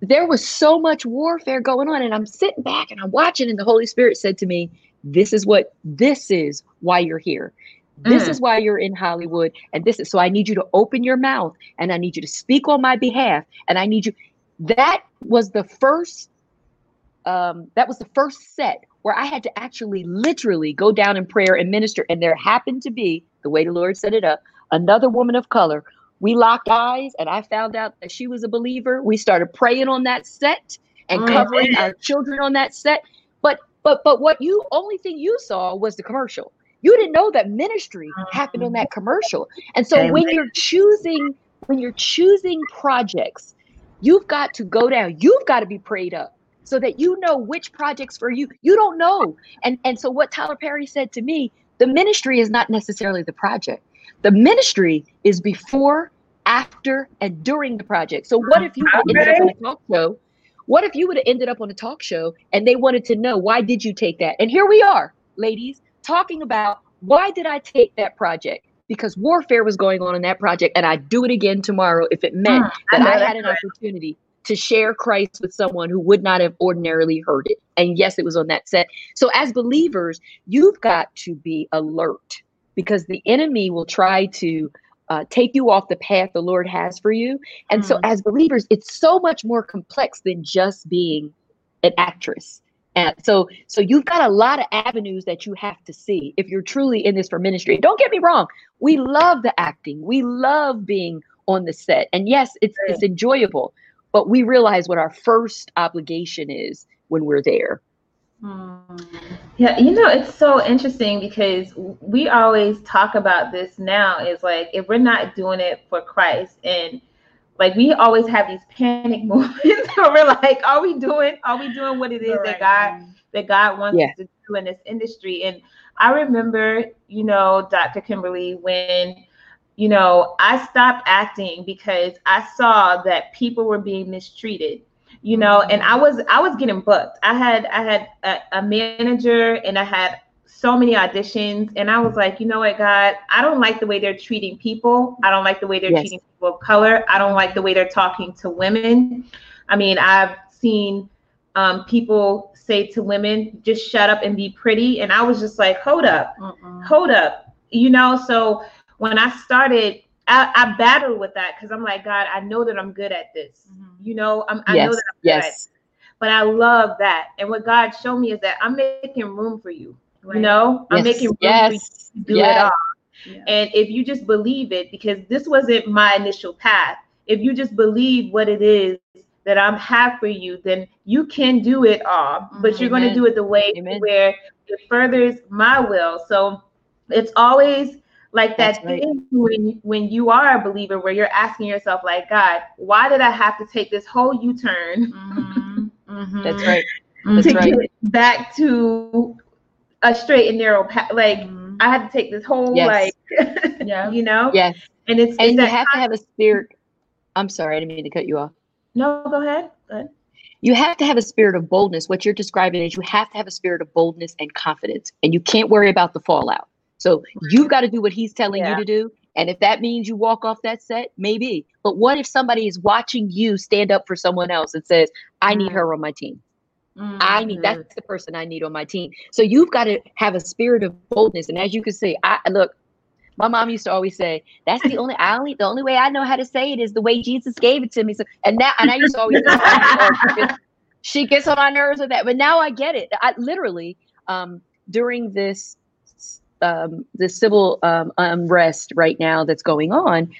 there was so much warfare going on and i'm sitting back and i'm watching and the holy spirit said to me this is what this is why you're here This mm. is why you're in Hollywood. And this is so I need you to open your mouth and I need you to speak on my behalf. And I need you. That was the first, um, that was the first set where I had to actually literally go down in prayer and minister. And there happened to be, the way the Lord set it up, another woman of color. We locked eyes and I found out that she was a believer. We started praying on that set and mm. covering our children on that set. But but but what you only thing you saw was the commercial. You didn't know that ministry happened on that commercial. And so when you're choosing when you're choosing projects, you've got to go down. You've got to be prayed up so that you know which projects for you. You don't know. And and so what Tyler Perry said to me, the ministry is not necessarily the project. The ministry is before, after, and during the project. So what if you ended up on a talk show? What if you would have ended up on a talk show and they wanted to know why did you take that? And here we are, ladies, talking about why did I take that project? Because warfare was going on in that project, and I'd do it again tomorrow if it meant mm, that I, I had an opportunity to share Christ with someone who would not have ordinarily heard it. And yes, it was on that set. So, as believers, you've got to be alert because the enemy will try to uh, take you off the path the Lord has for you. And mm. so, as believers, it's so much more complex than just being an actress. And so, so you've got a lot of avenues that you have to see if you're truly in this for ministry. Don't get me wrong, we love the acting, we love being on the set, and yes, it's it's enjoyable but we realize what our first obligation is when we're there. Hmm. Yeah, you know, it's so interesting because we always talk about this now is like if we're not doing it for Christ and like we always have these panic moments where we're like, are we doing are we doing what it is right. that God that God wants yeah. us to do in this industry? And I remember, you know, Dr. Kimberly, when you know, I stopped acting because I saw that people were being mistreated. You know, and I was I was getting booked. I had I had a, a manager and I had so many auditions and I was like, you know what, God, I don't like the way they're treating people. I don't like the way they're yes. treating people of color. I don't like the way they're talking to women. I mean, I've seen um, people say to women, just shut up and be pretty. And I was just like, hold up, uh-uh. hold up. You know, so when I started, I, I battled with that because I'm like, God, I know that I'm good at this. Mm-hmm. You know, I'm, I yes, know that I'm good yes. at. But I love that. And what God showed me is that I'm making room for you. Right. You know, I'm making room yes. for you to do yes. it all. Yeah. And if you just believe it, because this wasn't my initial path, if you just believe what it is that I'm have for you, then you can do it all. Mm-hmm. But you're going to do it the way where it furthers my will. So it's always like that right. thing when when you are a believer where you're asking yourself like god why did i have to take this whole u-turn mm-hmm. Mm-hmm. that's right that's to right. get back to a straight and narrow path like mm-hmm. i had to take this whole yes. like yeah you know yes and it's and you have to have a spirit i'm sorry i didn't mean to cut you off no go ahead, go ahead you have to have a spirit of boldness. What you're describing is you have to have a spirit of boldness and confidence, and you can't worry about the fallout. So you've got to do what he's telling yeah. you to do. And if that means you walk off that set, maybe. But what if somebody is watching you stand up for someone else and says, I need mm-hmm. her on my team? Mm-hmm. I need that's the person I need on my team. So you've got to have a spirit of boldness. And as you can see, I look, my mom used to always say, "That's the only I only the only way I know how to say it is the way Jesus gave it to me." So and now and I used to always say, she gets on my nerves with that, but now I get it. I literally um, during this um, the civil um, unrest right now that's going on,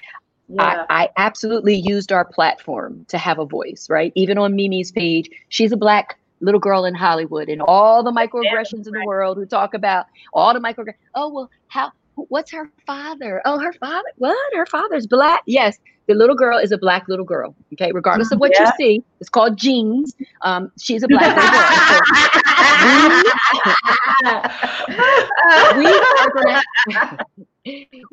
yeah. I, I, absolutely used our platform to have a voice, right? Even on Mimi's page, she's a black little girl in Hollywood and all the microaggressions in the world who talk about all the microaggressions. Oh, well, how, what's her father? Oh, her father, what? Her father's black. Yes, the little girl is a black little girl. Okay, regardless of what yeah. you see, it's called genes. Um, she's a black little girl. We, we are gonna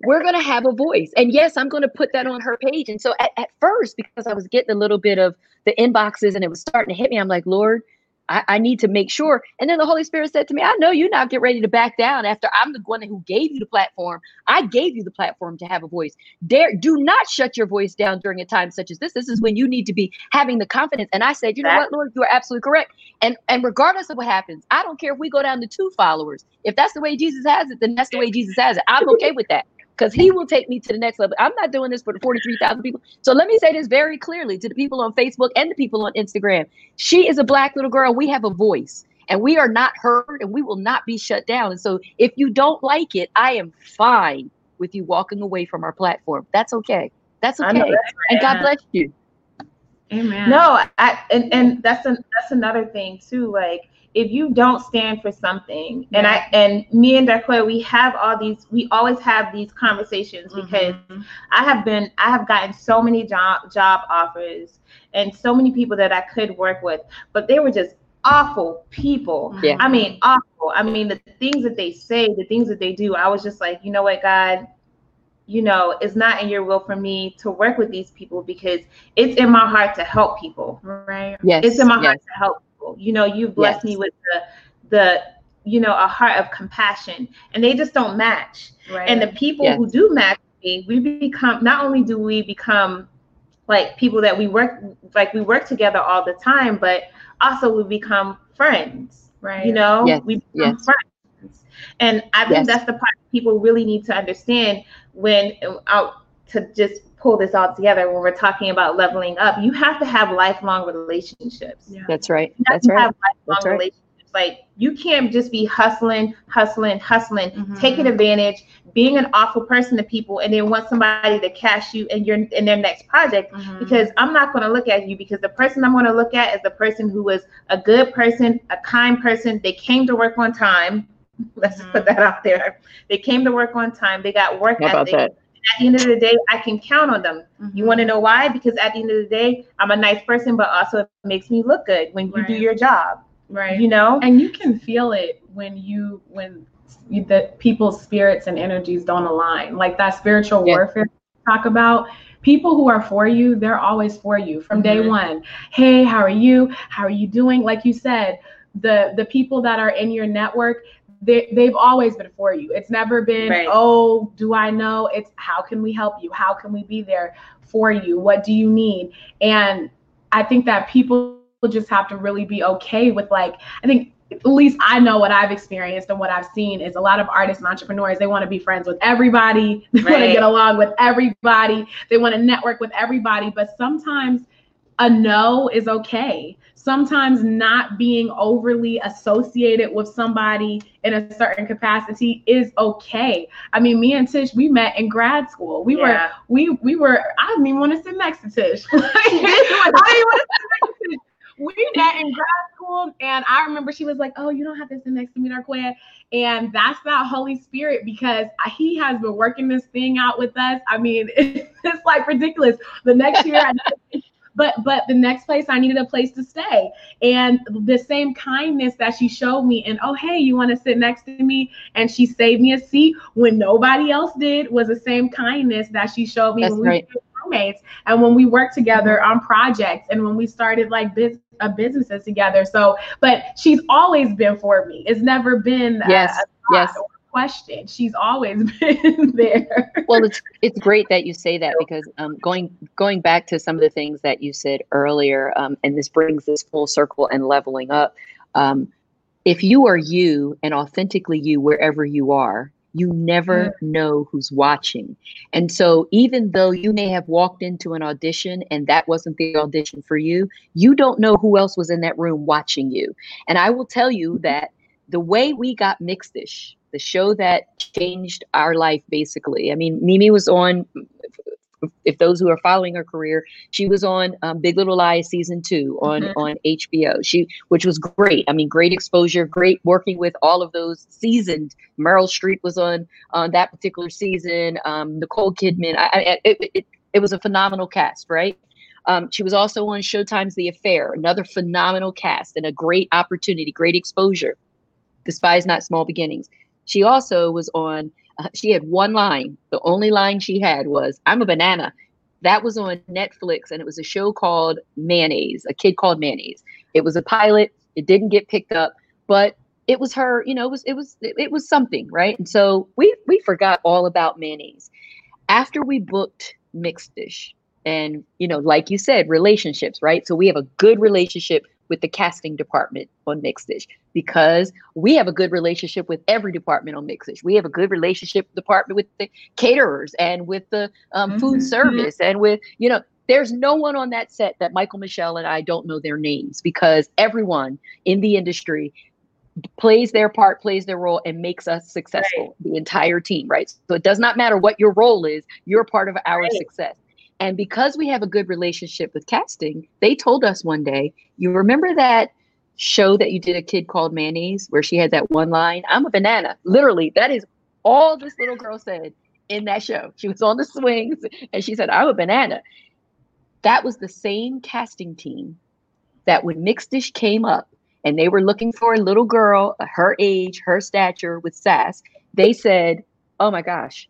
we're gonna have a voice, and yes, I'm gonna put that on her page. And so at, at first, because I was getting a little bit of the inboxes and it was starting to hit me, I'm like, Lord, I, I, need to make sure. And then the Holy Spirit said to me, I know you're not get ready to back down after I'm the one who gave you the platform. I gave you the platform to have a voice. Dare do not shut your voice down during a time such as this. This is when you need to be having the confidence. And I said, you know what, Lord, you are absolutely correct. And and regardless of what happens, I don't care if we go down to two followers. If that's the way Jesus has it, then that's the way Jesus has it. I'm okay with that because he will take me to the next level. I'm not doing this for the 43,000 people. So let me say this very clearly to the people on Facebook and the people on Instagram. She is a black little girl. We have a voice and we are not heard and we will not be shut down. And so if you don't like it, I am fine with you walking away from our platform. That's okay. That's okay. and God bless you. Amen. No, I, and, and that's a, that's another thing too. Like if you don't stand for something and i and me and Darquoia, we have all these we always have these conversations mm-hmm. because i have been i have gotten so many job job offers and so many people that i could work with but they were just awful people yeah. i mean awful i mean the things that they say the things that they do i was just like you know what god you know, it's not in your will for me to work with these people because it's in my heart to help people. Right. Yes. It's in my yes. heart to help people. You know, you blessed yes. me with the the you know a heart of compassion, and they just don't match. Right. And the people yes. who do match me, we become not only do we become like people that we work like we work together all the time, but also we become friends. Right. You know, yes. we become yes. friends. And I think that's the part people really need to understand when out uh, to just pull this all together when we're talking about leveling up, you have to have lifelong relationships. Yeah. That's right. That's right. That's right. Like you can't just be hustling, hustling, hustling, mm-hmm. taking advantage, being an awful person to people, and then want somebody to cash you in your in their next project. Mm-hmm. Because I'm not going to look at you because the person I'm going to look at is the person who was a good person, a kind person. They came to work on time. Let's mm-hmm. put that out there. They came to work on time. They got work How ethic. About that? At the end of the day, I can count on them. Mm-hmm. You want to know why? Because at the end of the day, I'm a nice person, but also it makes me look good when you right. do your job. Right. You know? And you can feel it when you, when you, the people's spirits and energies don't align. Like that spiritual yeah. warfare talk about people who are for you, they're always for you from mm-hmm. day one. Hey, how are you? How are you doing? Like you said, the the people that are in your network, they, they've always been for you. It's never been, right. oh, do I know? It's how can we help you? How can we be there for you? What do you need? And I think that people just have to really be okay with like, I think at least I know what I've experienced and what I've seen is a lot of artists and entrepreneurs, they want to be friends with everybody. They right. want to get along with everybody. They want to network with everybody. But sometimes a no is okay sometimes not being overly associated with somebody in a certain capacity is okay. I mean, me and Tish, we met in grad school. We yeah. were, we, we were, I didn't even want to sit next to Tish. I didn't want to sit next to Tish. We met in grad school, and I remember she was like, "Oh, you don't have to sit next to me, Darquoia," and that's that Holy Spirit because He has been working this thing out with us. I mean, it's like ridiculous. The next year, I but but the next place I needed a place to stay. And the same kindness that she showed me, and oh hey, you want to sit next to me? And she saved me a seat when nobody else did was the same kindness that she showed me That's when we right. were roommates and when we worked together on projects and when we started like business uh, businesses together. So, but she's always been for me. It's never been yes, a, a yes question. She's always been there. well, it's it's great that you say that because um, going going back to some of the things that you said earlier, um, and this brings this full circle and leveling up. Um, if you are you and authentically you wherever you are, you never mm-hmm. know who's watching. And so, even though you may have walked into an audition and that wasn't the audition for you, you don't know who else was in that room watching you. And I will tell you that the way we got Mixed-ish the show that changed our life basically. I mean, Mimi was on if those who are following her career, she was on um, Big Little Lies season two on mm-hmm. on HBO. She, which was great. I mean, great exposure, great working with all of those seasoned. Meryl Streep was on on that particular season. Um, Nicole Kidman. I, I, it, it, it was a phenomenal cast, right? Um, she was also on Showtime's The Affair, another phenomenal cast and a great opportunity, great exposure. Despise not small beginnings. She also was on, uh, she had one line. The only line she had was, I'm a banana. That was on Netflix and it was a show called Mayonnaise, a kid called Mayonnaise. It was a pilot. It didn't get picked up, but it was her, you know, it was it was it was something, right? And so we we forgot all about mayonnaise. After we booked Mixed-ish, and you know, like you said, relationships, right? So we have a good relationship with the casting department on Mixed-ish because we have a good relationship with every department on Mixed-ish. We have a good relationship department with the caterers and with the um, mm-hmm. food service and with you know there's no one on that set that Mykal-Michelle and I don't know their names because everyone in the industry plays their part, plays their role, and makes us successful, right. the entire team, right? So it does not matter what your role is, you're part of our right. success. And because we have a good relationship with casting, they told us one day, you remember that show that you did a kid called Mayonnaise, where she had that one line, I'm a banana. Literally, that is all this little girl said in that show. She was on the swings and she said, I'm a banana. That was the same casting team that when Mixed-ish came up and they were looking for a little girl, uh, her age, her stature with sass, they said, Oh my gosh,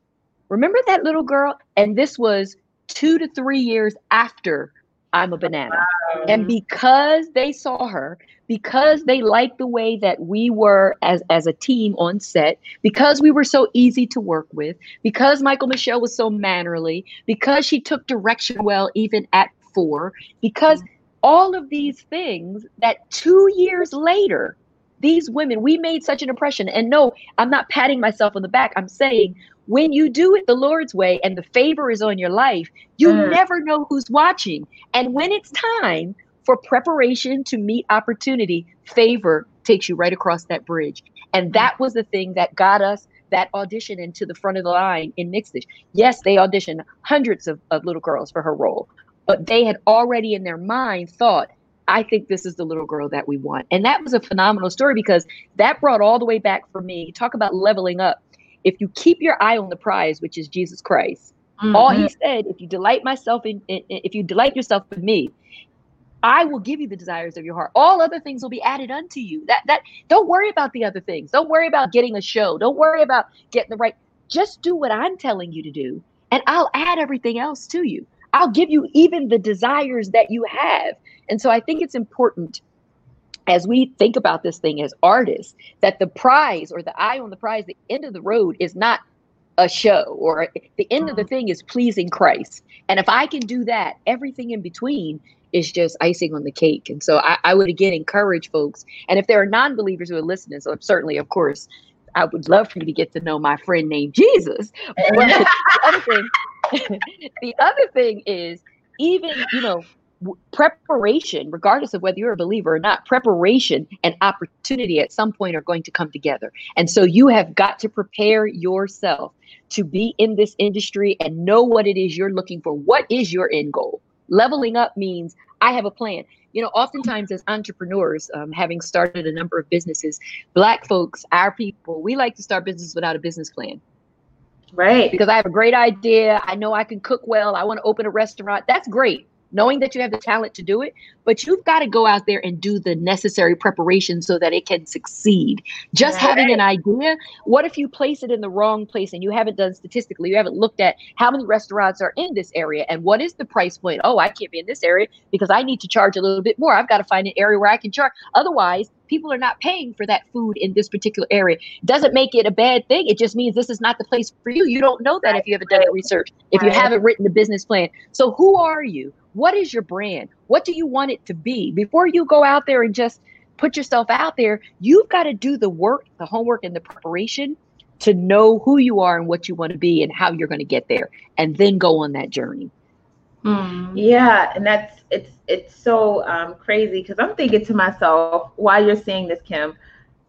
remember that little girl? And this was two to three years after I'm a banana. Wow. And because they saw her, because they liked the way that we were as, as a team on set, because we were so easy to work with, because Mykal-Michelle was so mannerly, because she took direction well even at four, because all of these things that two years later, these women, we made such an impression. And no, I'm not patting myself on the back. I'm saying when you do it the Lord's way and the favor is on your life, you mm. never know who's watching. And when it's time for preparation to meet opportunity, favor takes you right across that bridge. And that was the thing that got us that audition into the front of the line in Mixed Yes, they auditioned hundreds of, of little girls for her role, but they had already in their mind thought, I think this is the little girl that we want. And that was a phenomenal story because that brought all the way back for me. Talk about leveling up if you keep your eye on the prize, which is Jesus Christ, mm-hmm. all he said, if you delight myself in, in, if you delight yourself in me, I will give you the desires of your heart. All other things will be added unto you. That that don't worry about the other things. Don't worry about getting a show. Don't worry about getting the right. Just do what I'm telling you to do, and I'll add everything else to you. I'll give you even the desires that you have. And so I think it's important as we think about this thing as artists, that the prize or the eye on the prize, the end of the road is not a show or the end of the mm-hmm. thing is pleasing Christ. And if I can do that, everything in between is just icing on the cake. And so I, I would again encourage folks. And if there are non believers who are listening, so certainly, of course, I would love for you to get to know my friend named Jesus. But the other thing, the other thing is even, you know, preparation, regardless of whether you're a believer or not, preparation and opportunity at some point are going to come together. And so you have got to prepare yourself to be in this industry and know what it is you're looking for. What is your end goal? Leveling up means I have a plan. You know, oftentimes as entrepreneurs, um, having started a number of businesses, Black folks, our people, we like to start business without a business plan. Right. Because I have a great idea. I know I can cook well. I want to open a restaurant. That's great knowing that you have the talent to do it, but you've got to go out there and do the necessary preparation so that it can succeed. Just right. having an idea, what if you place it in the wrong place and you haven't done statistically, you haven't looked at how many restaurants are in this area and what is the price point? Oh, I can't be in this area because I need to charge a little bit more. I've got to find an area where I can charge. Otherwise, people are not paying for that food in this particular area. Doesn't make it a bad thing. It just means this is not the place for you. You don't know that if you haven't done the research, if you haven't written the business plan. So who are you? What is your brand? What do you want it to be? Before you go out there and just put yourself out there, you've got to do the work, the homework, and the preparation to know who you are and what you want to be and how you're going to get there, and then go on that journey. Mm. Yeah, and that's it's it's so um, crazy because I'm thinking to myself while you're saying this, Kim,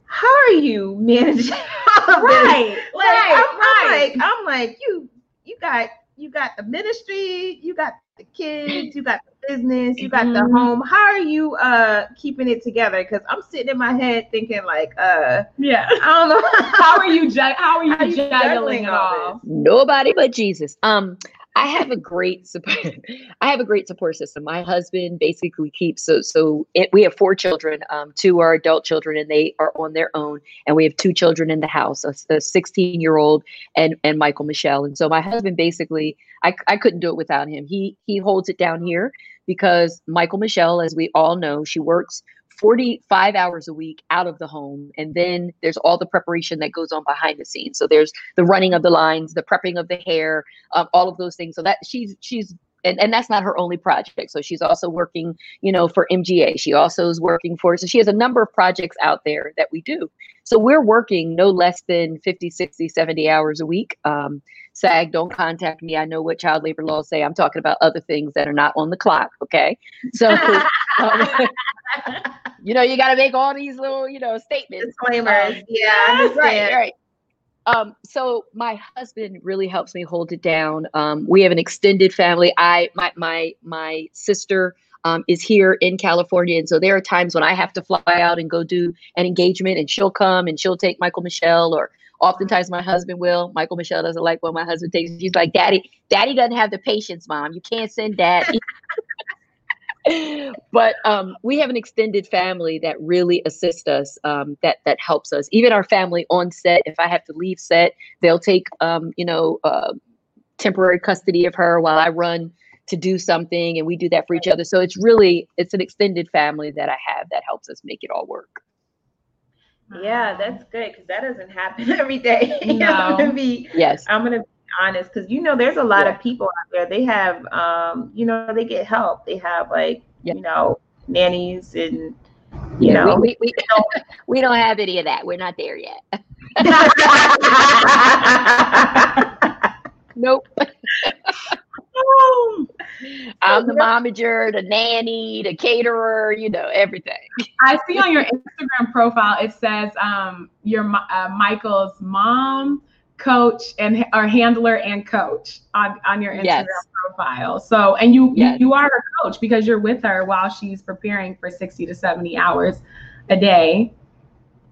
how are you managing right, Like, right, I'm, right. I'm like I'm like you you got you got the ministry, you got the kids, you got the business, you got the mm-hmm. home. How are you uh keeping it together? Because I'm sitting in my head thinking like, uh, yeah, I don't know. how are you? Ju- how are you, how juggling, juggling it all? Nobody but Jesus. Um, I have a great support. I have a great support system. My husband basically keeps so so. It, we have four children. Um, two are adult children, and they are on their own. And we have two children in the house: a 16 year old and and Mykal-Michelle. And so my husband basically, I I couldn't do it without him. He he holds it down here because Mykal-Michelle, as we all know, she works 45 hours a week out of the home. And then there's all the preparation that goes on behind the scenes. So there's the running of the lines, the prepping of the hair, um, all of those things. So that she's, she's, and, and that's not her only project. So she's also working, you know, for MGA. She also is working for, so she has a number of projects out there that we do. So we're working no less than 50, 60, 70 hours a week. Um, SAG, don't contact me. I know what child labor laws say. I'm talking about other things that are not on the clock. Okay. So, um, you know, you got to make all these little, you know, statements. Disclaimers. Um, yeah, I understand. Right, right. Um, so my husband really helps me hold it down. Um, we have an extended family. I, my, my, my sister, um, is here in California. And so there are times when I have to fly out and go do an engagement and she'll come and she'll take Mykal-Michelle or oftentimes my husband will. Mykal-Michelle doesn't like when my husband takes. She's like, Daddy, Daddy doesn't have the patience, Mom. You can't send Daddy. but um, we have an extended family that really assists us. Um, that that helps us. Even our family on set. If I have to leave set, they'll take um, you know uh, temporary custody of her while I run to do something and we do that for each other so it's really it's an extended family that i have that helps us make it all work yeah that's good because that doesn't happen every day no. i'm gonna be yes i'm gonna be honest because you know there's a lot yeah. of people out there. They have um you know they get help. They have like yeah. you know nannies and you yeah, know. we, we, we, we don't have any of that. We're not there yet. Nope. I'm the momager, the nanny, the caterer, you know, everything. I see on your Instagram profile it says um, your uh, Michael's mom, coach, and or handler and coach on on your Instagram yes. profile. So, and you, yes. you you are a coach because you're with her while she's preparing for 60 to 70 hours a day.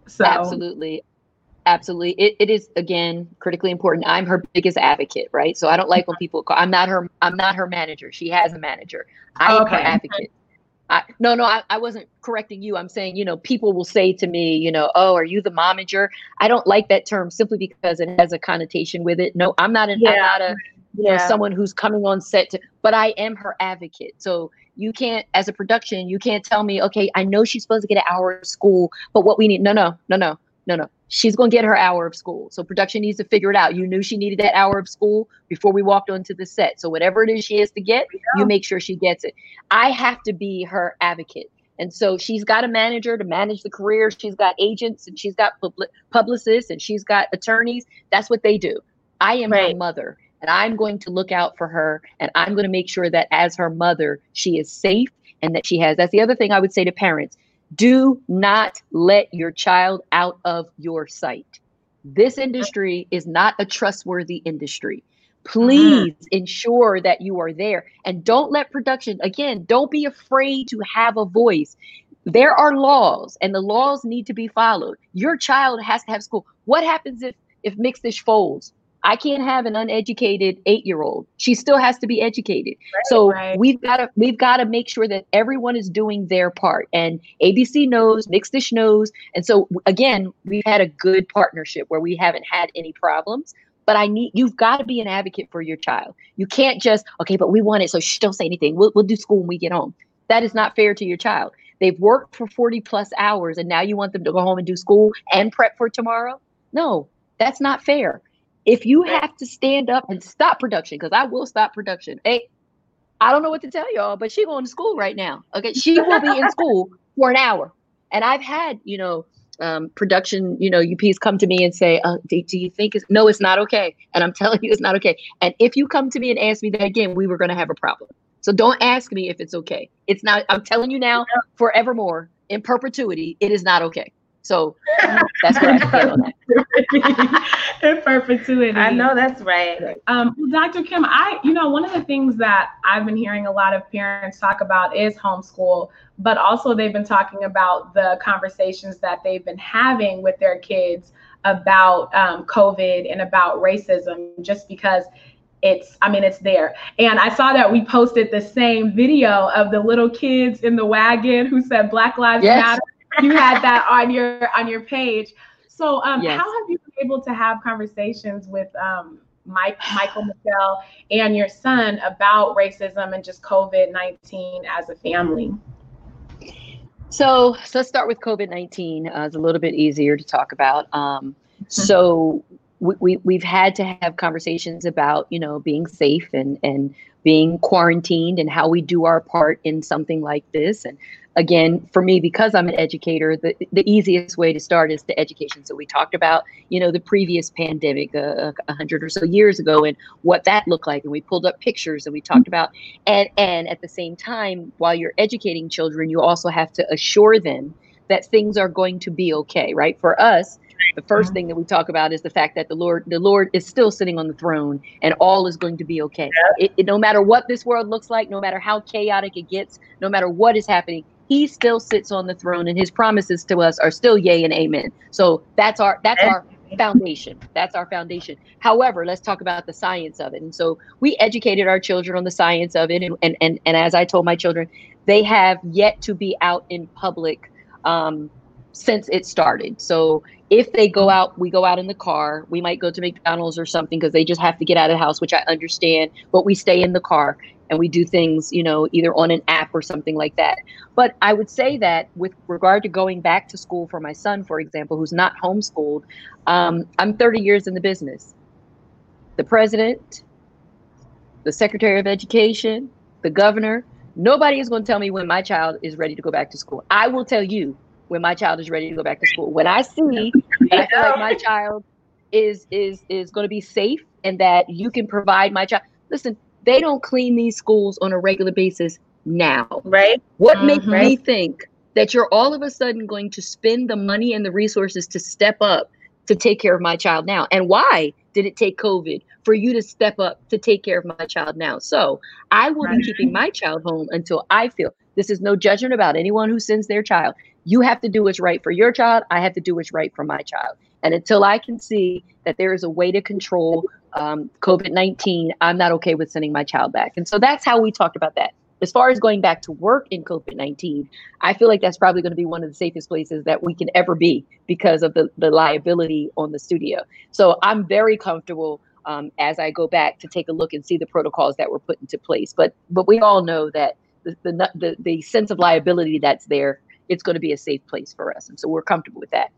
So absolutely. Absolutely. It, it is again critically important. I'm her biggest advocate right? So i don't like when people call i'm not her i'm not her manager. She has a manager. I am her advocate I, no, no, I, I wasn't correcting you. I'm saying, you know, people will say to me, you know, oh, are you the momager? I don't like that term simply because it has a connotation with it. No, I'm not an, yeah. I'm not a, you yeah. know, someone who's coming on set to, but I am her advocate. So you can't, as a production, you can't tell me, okay, I know she's supposed to get an hour of school, but what we need, no, no, no, no, no, no she's going to get her hour of school. So production needs to figure it out. You knew she needed that hour of school before we walked onto the set. So whatever it is she has to get, you make sure she gets it. I have to be her advocate. And so she's got a manager to manage the career. She's got agents and she's got publicists and she's got attorneys. That's what they do. I am right. her mother and I'm going to look out for her and I'm going to make sure that as her mother, she is safe and that she has. That's the other thing I would say to parents do not let your child out of your sight. This industry is not a trustworthy industry. Please mm-hmm. ensure that you are there and don't let production, again, don't be afraid to have a voice. There are laws and the laws need to be followed. Your child has to have school. What happens if if Mixed-ish folds? I can't have an uneducated eight year old. She still has to be educated. Right, so right. we've got to we've got to make sure that everyone is doing their part. And ABC knows, Mixed-ish knows. And so again, we've had a good partnership where we haven't had any problems. But I need you've got to be an advocate for your child. You can't just okay, but we want it, so shh, don't say anything. We'll we'll do school when we get home. That is not fair to your child. They've worked for 40 plus hours and now you want them to go home and do school and prep for tomorrow? No, that's not fair if you have to stand up and stop production, because I will stop production. Hey, I don't know what to tell y'all, but she going to school right now. Okay, she will be in school for an hour. And I've had, you know, um, production, you know, UPs come to me and say, uh, do, do, you think it's no, it's not okay? And I'm telling you, it's not okay. And if you come to me and ask me that again, we were going to have a problem. So don't ask me if it's okay. It's not. I'm telling you now, forevermore, in perpetuity, it is not okay. So that's what I feel on that. In perpetuity. I know that's right. Um, Dr. Kim, I, you know, one of the things that I've been hearing a lot of parents talk about is homeschool, but also they've been talking about the conversations that they've been having with their kids about um, COVID and about racism, just because it's i mean it's there and i saw that we posted the same video of the little kids in the wagon who said black lives yes. matter you had that on your on your page. So um, yes. how have you been able to have conversations with um, Mike, Mykal-Michelle and your son about racism and just COVID nineteen as a family? So, so let's start with COVID 19. Uh, it's a little bit easier to talk about. Um, mm-hmm. so, we, we, we've had to have conversations about, you know, being safe and, and being quarantined and how we do our part in something like this. And again, for me, because I'm an educator, the, the easiest way to start is the education. So we talked about, you know, the previous pandemic uh, a hundred or so years ago and what that looked like. And we pulled up pictures and we talked about, and, and at the same time, while you're educating children, you also have to assure them that things are going to be okay, right? For us, the 1st mm-hmm. thing that we talk about is the fact that the Lord, the Lord is still sitting on the throne, and all is going to be okay. It, it, no matter what this world looks like, no matter how chaotic it gets, no matter what is happening, He still sits on the throne, and His promises to us are still yay and amen. So that's our that's our foundation. That's our foundation. However, let's talk about the science of it. And so we educated our children on the science of it, and and and, and as I told my children, they have yet to be out in public. Um, since it started. So if they go out, we go out in the car. We might go to McDonald's or something because they just have to get out of the house, which I understand. But we stay in the car and we do things, you know, either on an app or something like that. But I would say that with regard to going back to school for my son, for example, who's not homeschooled, um, I'm 30 years in the business. The president, the secretary of education, the governor, nobody is going to tell me when my child is ready to go back to school. I will tell you when my child is ready to go back to school. When I see I feel like my child is is is going to be safe and that you can provide my child. Listen, they don't clean these schools on a regular basis now. Right. What mm-hmm. makes me think that you're all of a sudden going to spend the money and the resources to step up to take care of my child now? And why did it take COVID for you to step up to take care of my child now? So I will right. be keeping my child home until I feel this is no judgment about anyone who sends their child. You have to do what's right for your child. I have to do what's right for my child. And until I can see that there is a way to control um, COVID 19, I'm not okay with sending my child back. And so that's how we talked about that. As far as going back to work in COVID 19, I feel like that's probably going to be one of the safest places that we can ever be because of the, the liability on the studio. So I'm very comfortable um, as I go back to take a look and see the protocols that were put into place. But but we all know that the the, the, the sense of liability that's there it's going to be a safe place for us. And so we're comfortable with that.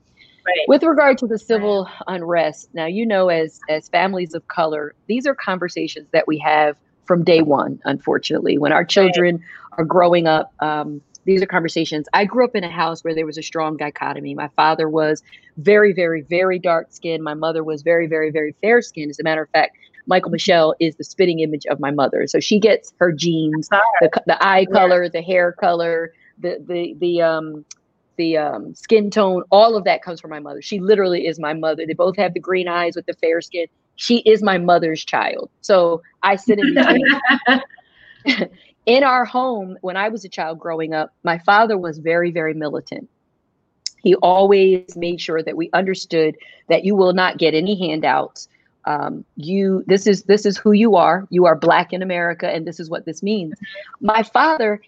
Right. With regard to the civil unrest, now you know as as families of color, these are conversations that we have from day one. Unfortunately, when our children right. are growing up, um, these are conversations. I grew up in a house where there was a strong dichotomy. My father was very, very, very dark skinned. My mother was very, very, very fair skinned. As a matter of fact, Mykal-Michelle is the spitting image of my mother. So she gets her genes, the, the eye color, the hair color, the the the um the um, skin tone, all of that comes from my mother. She literally is my mother. They both have the green eyes with the fair skin. She is my mother's child. So I sit in between. in our home, when I was a child growing up, my father was very, very militant. He always made sure that we understood that you will not get any handouts. Um, you this is this is who you are. You are black in America, and this is what this means. My father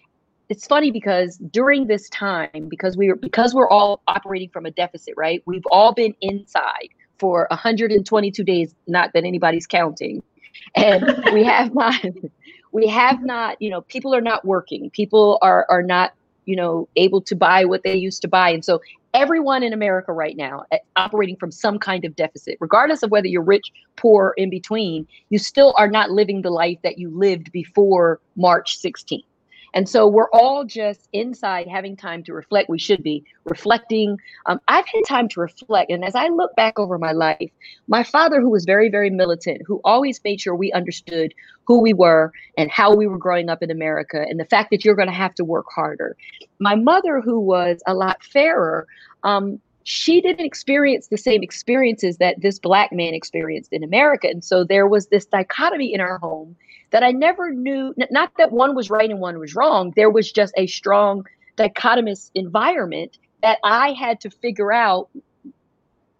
it's funny because during this time because we are because we're all operating from a deficit right? We've all been inside for 122 days not that anybody's counting. And we have not we have not you know people are not working. People are are not you know able to buy what they used to buy. And so everyone in america right now eh, operating from some kind of deficit regardless of whether you're rich poor in between you still are not living the life that you lived before march 16th and so we're all just inside having time to reflect. We should be reflecting. Um, I've had time to reflect. And as I look back over my life, my father, who was very, very militant, who always made sure we understood who we were and how we were growing up in America, and the fact that you're going to have to work harder. My mother, who was a lot fairer, um, she didn't experience the same experiences that this black man experienced in America. And so there was this dichotomy in our home that I never knew, not that one was right and one was wrong, there was just a strong dichotomous environment that I had to figure out.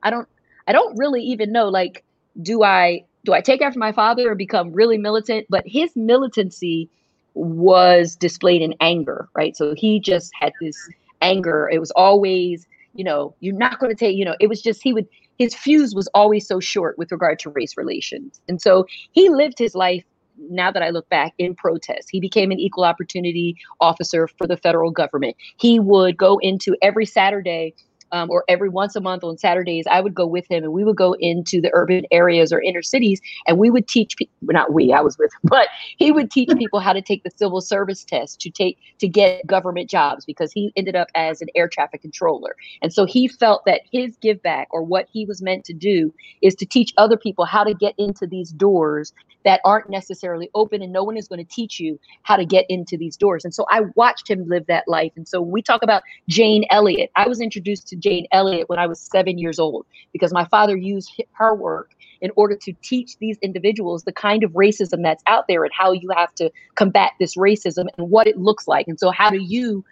I don't, I don't really even know, like, do I, do I take after my father or become really militant? But his militancy was displayed in anger, right? So he just had this anger. It was always, you know, you're not going to take, you know, it was just, he would, his fuse was always so short with regard to race relations. And so he lived his life now that I look back in protest. He became an equal opportunity officer for the federal government. He would go into every Saturday um, or every once a month on Saturdays, I would go with him and we would go into the urban areas or inner cities and we would teach people, not we, I was with him, but he would teach people how to take the civil service test to take to get government jobs because he ended up as an air traffic controller. And so he felt that his give back or what he was meant to do is to teach other people how to get into these doors that aren't necessarily open and no one is going to teach you how to get into these doors. And so I watched him live that life. And so we talk about Jane Elliott, I was introduced to Jane Elliott when I was seven years old because my father used her work in order to teach these individuals the kind of racism that's out there and how you have to combat this racism and what it looks like. And so, how do you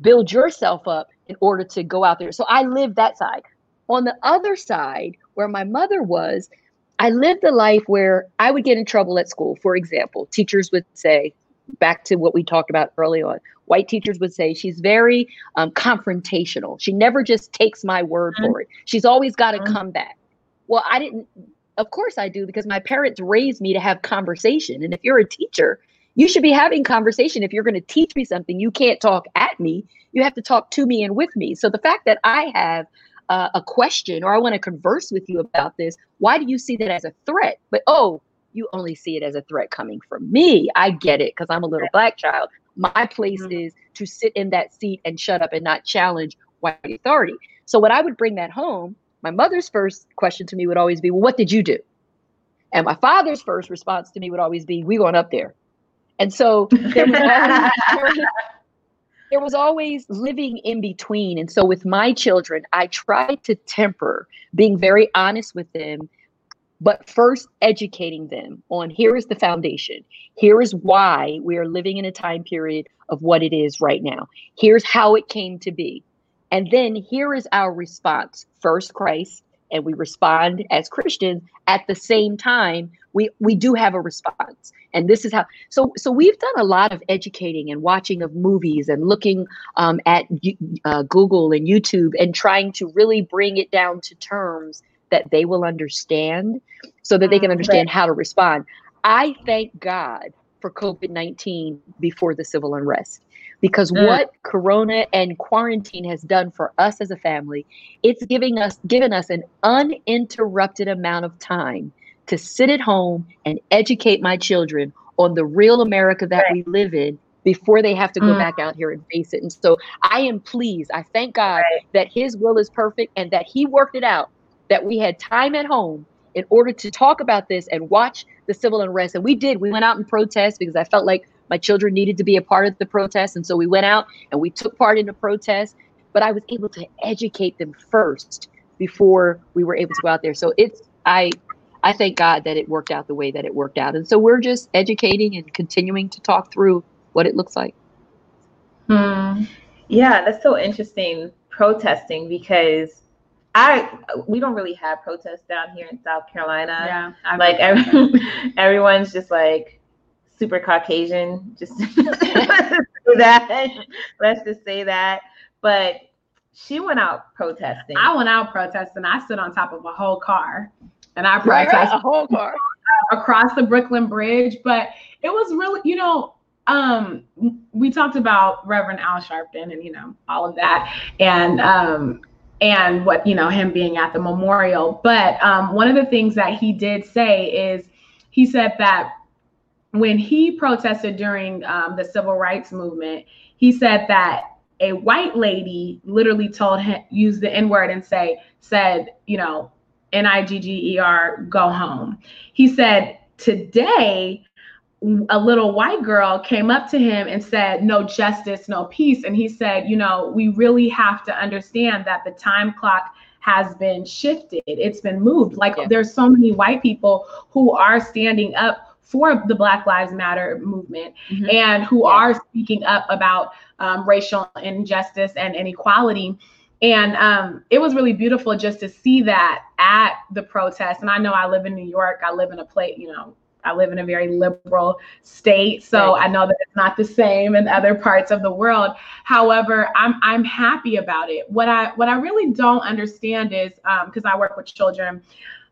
build yourself up in order to go out there? So, I lived that side. On the other side, where my mother was, I lived a life where I would get in trouble at school. For example, teachers would say, back to what we talked about early on, white teachers would say she's very um, confrontational. She never just takes my word mm-hmm. for it. She's always got to mm-hmm. come back. Well, I didn't, of course I do, because my parents raised me to have conversation. And if you're a teacher, you should be having conversation. If you're going to teach me something, you can't talk at me. You have to talk to me and with me. So the fact that I have uh, a question or I want to converse with you about this, why do you see that as a threat? But oh, you only see it as a threat coming from me. I get it because I'm a little black child. My place mm-hmm. is to sit in that seat and shut up and not challenge white authority. So when I would bring that home, my mother's first question to me would always be, "Well, what did you do?" And my father's first response to me would always be, "We going up there." And so there was, always, there was always living in between. And so with my children, I tried to temper being very honest with them but first educating them on here is the foundation. Here is why we are living in a time period of what it is right now. Here's how it came to be. And then here is our response first, Christ, and we respond as Christians at the same time. We, we do have a response and this is how so so we've done a lot of educating and watching of movies and looking um, at uh, google and youtube and trying to really bring it down to terms that they will understand so that they can mm, understand how to respond. I thank God for COVID 19 before the civil unrest because mm. what corona and quarantine has done for us as a family it's giving us given us an uninterrupted amount of time to sit at home and educate my children on the real america that right. we live in before they have to go mm. back out here and face it and so i am pleased i thank god right. that his will is perfect and that he worked it out that we had time at home in order to talk about this and watch the civil unrest. And we did. We went out and protest because I felt like my children needed to be a part of the protest. And so we went out and we took part in the protest. But I was able to educate them first before we were able to go out there. So it's I I thank God that it worked out the way that it worked out. And so we're just educating and continuing to talk through what it looks like. Hmm. Yeah, that's so interesting protesting because I we don't really have protests down here in South Carolina. Yeah, I've like every, everyone's just like super Caucasian. Just that. Let's just say that. But she went out protesting. I went out protesting. I stood on top of a whole car, and I protested right, a whole car across the Brooklyn Bridge. But it was really, you know, um, we talked about Reverend Al Sharpton and you know all of that, and um, and what you know him being at the memorial. But um, one of the things that he did say is he said that when he protested during um, the civil rights movement he said that a white lady literally told him use the n word and say said you know n-i-g-g-e-r go home. He said today a little white girl came up to him and said, No justice, no peace. And he said, You know, we really have to understand that the time clock has been shifted, it's been moved. Like yeah. there's so many white people who are standing up for the Black Lives Matter movement mm-hmm. and who yeah. are speaking up about um, racial injustice and inequality. And um, it was really beautiful just to see that at the protest. And I know I live in New York. I live in a place, you know, I live in a very liberal state, so right. I know that it's not the same in other parts of the world. However, I'm I'm happy about it. What I what I really don't understand is because um, I work with children.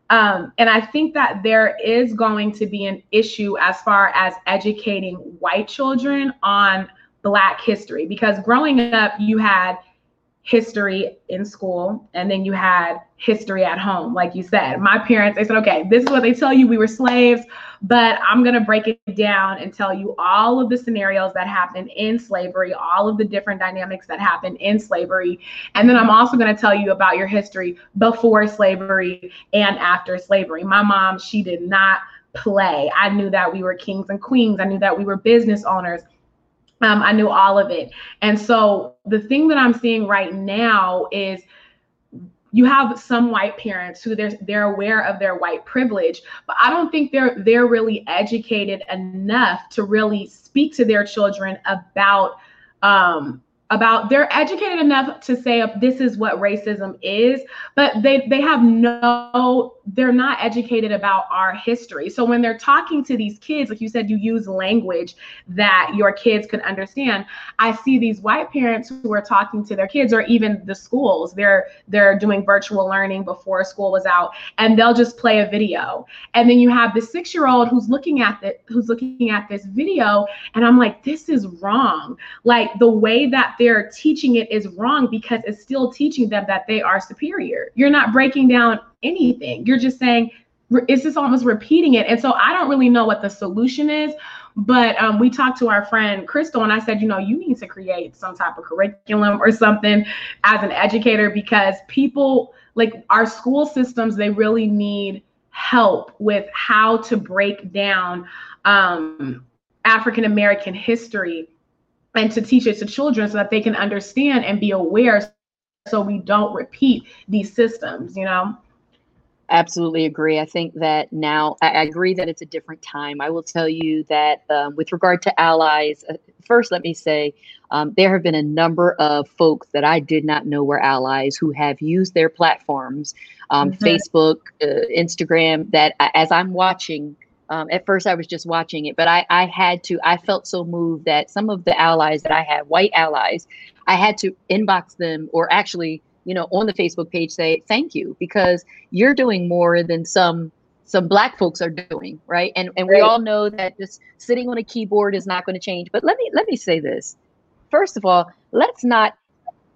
Um, and I think that there is going to be an issue as far as educating white children on Black history because growing up, you had history in school and then you had history at home like you said my parents they said okay this is what they tell you we were slaves but i'm going to break it down and tell you all of the scenarios that happened in slavery all of the different dynamics that happened in slavery. And then i'm also going to tell you about your history before slavery and after slavery. My mom she did not play. I knew that we were kings and queens. I knew that we were business owners. Um, I knew all of it. And so the thing that I'm seeing right now is you have some white parents who they're they're aware of their white privilege, but I don't think they're they're really educated enough to really speak to their children about um, about they're educated enough to say this is what racism is but they they have no they're not educated about our history. So when they're talking to these kids like you said you use language that your kids can understand. I see these white parents who are talking to their kids or even the schools. They're they're doing virtual learning before school was out and they'll just play a video. And then you have the 6 year old who's looking at the who's looking at this video and i'm like this is wrong. Like the way that they're teaching it is wrong because it's still teaching them that they are superior. You're not breaking down anything. You're just saying, it's just almost repeating it. And so I don't really know what the solution is. But um, we talked to our friend Crystal, and I said, you know, you need to create some type of curriculum or something as an educator because people, like our school systems, they really need help with how to break down um, African American history and to teach it to children so that they can understand and be aware so we don't repeat these systems, you know? Absolutely agree. I think that now I agree that it's a different time. I will tell you that um, with regard to allies, uh, first, let me say um, there have been a number of folks that I did not know were allies who have used their platforms, um, mm-hmm. Facebook, uh, Instagram, that as I'm watching um, at first, I was just watching it, but I, I had to, I felt so moved that some of the allies that I had, white allies, I had to inbox them or actually, you know, on the Facebook page say, thank you, because you're doing more than some some black folks are doing right? And and we all know that just sitting on a keyboard is not going to change. But let me let me say this. First of all let's not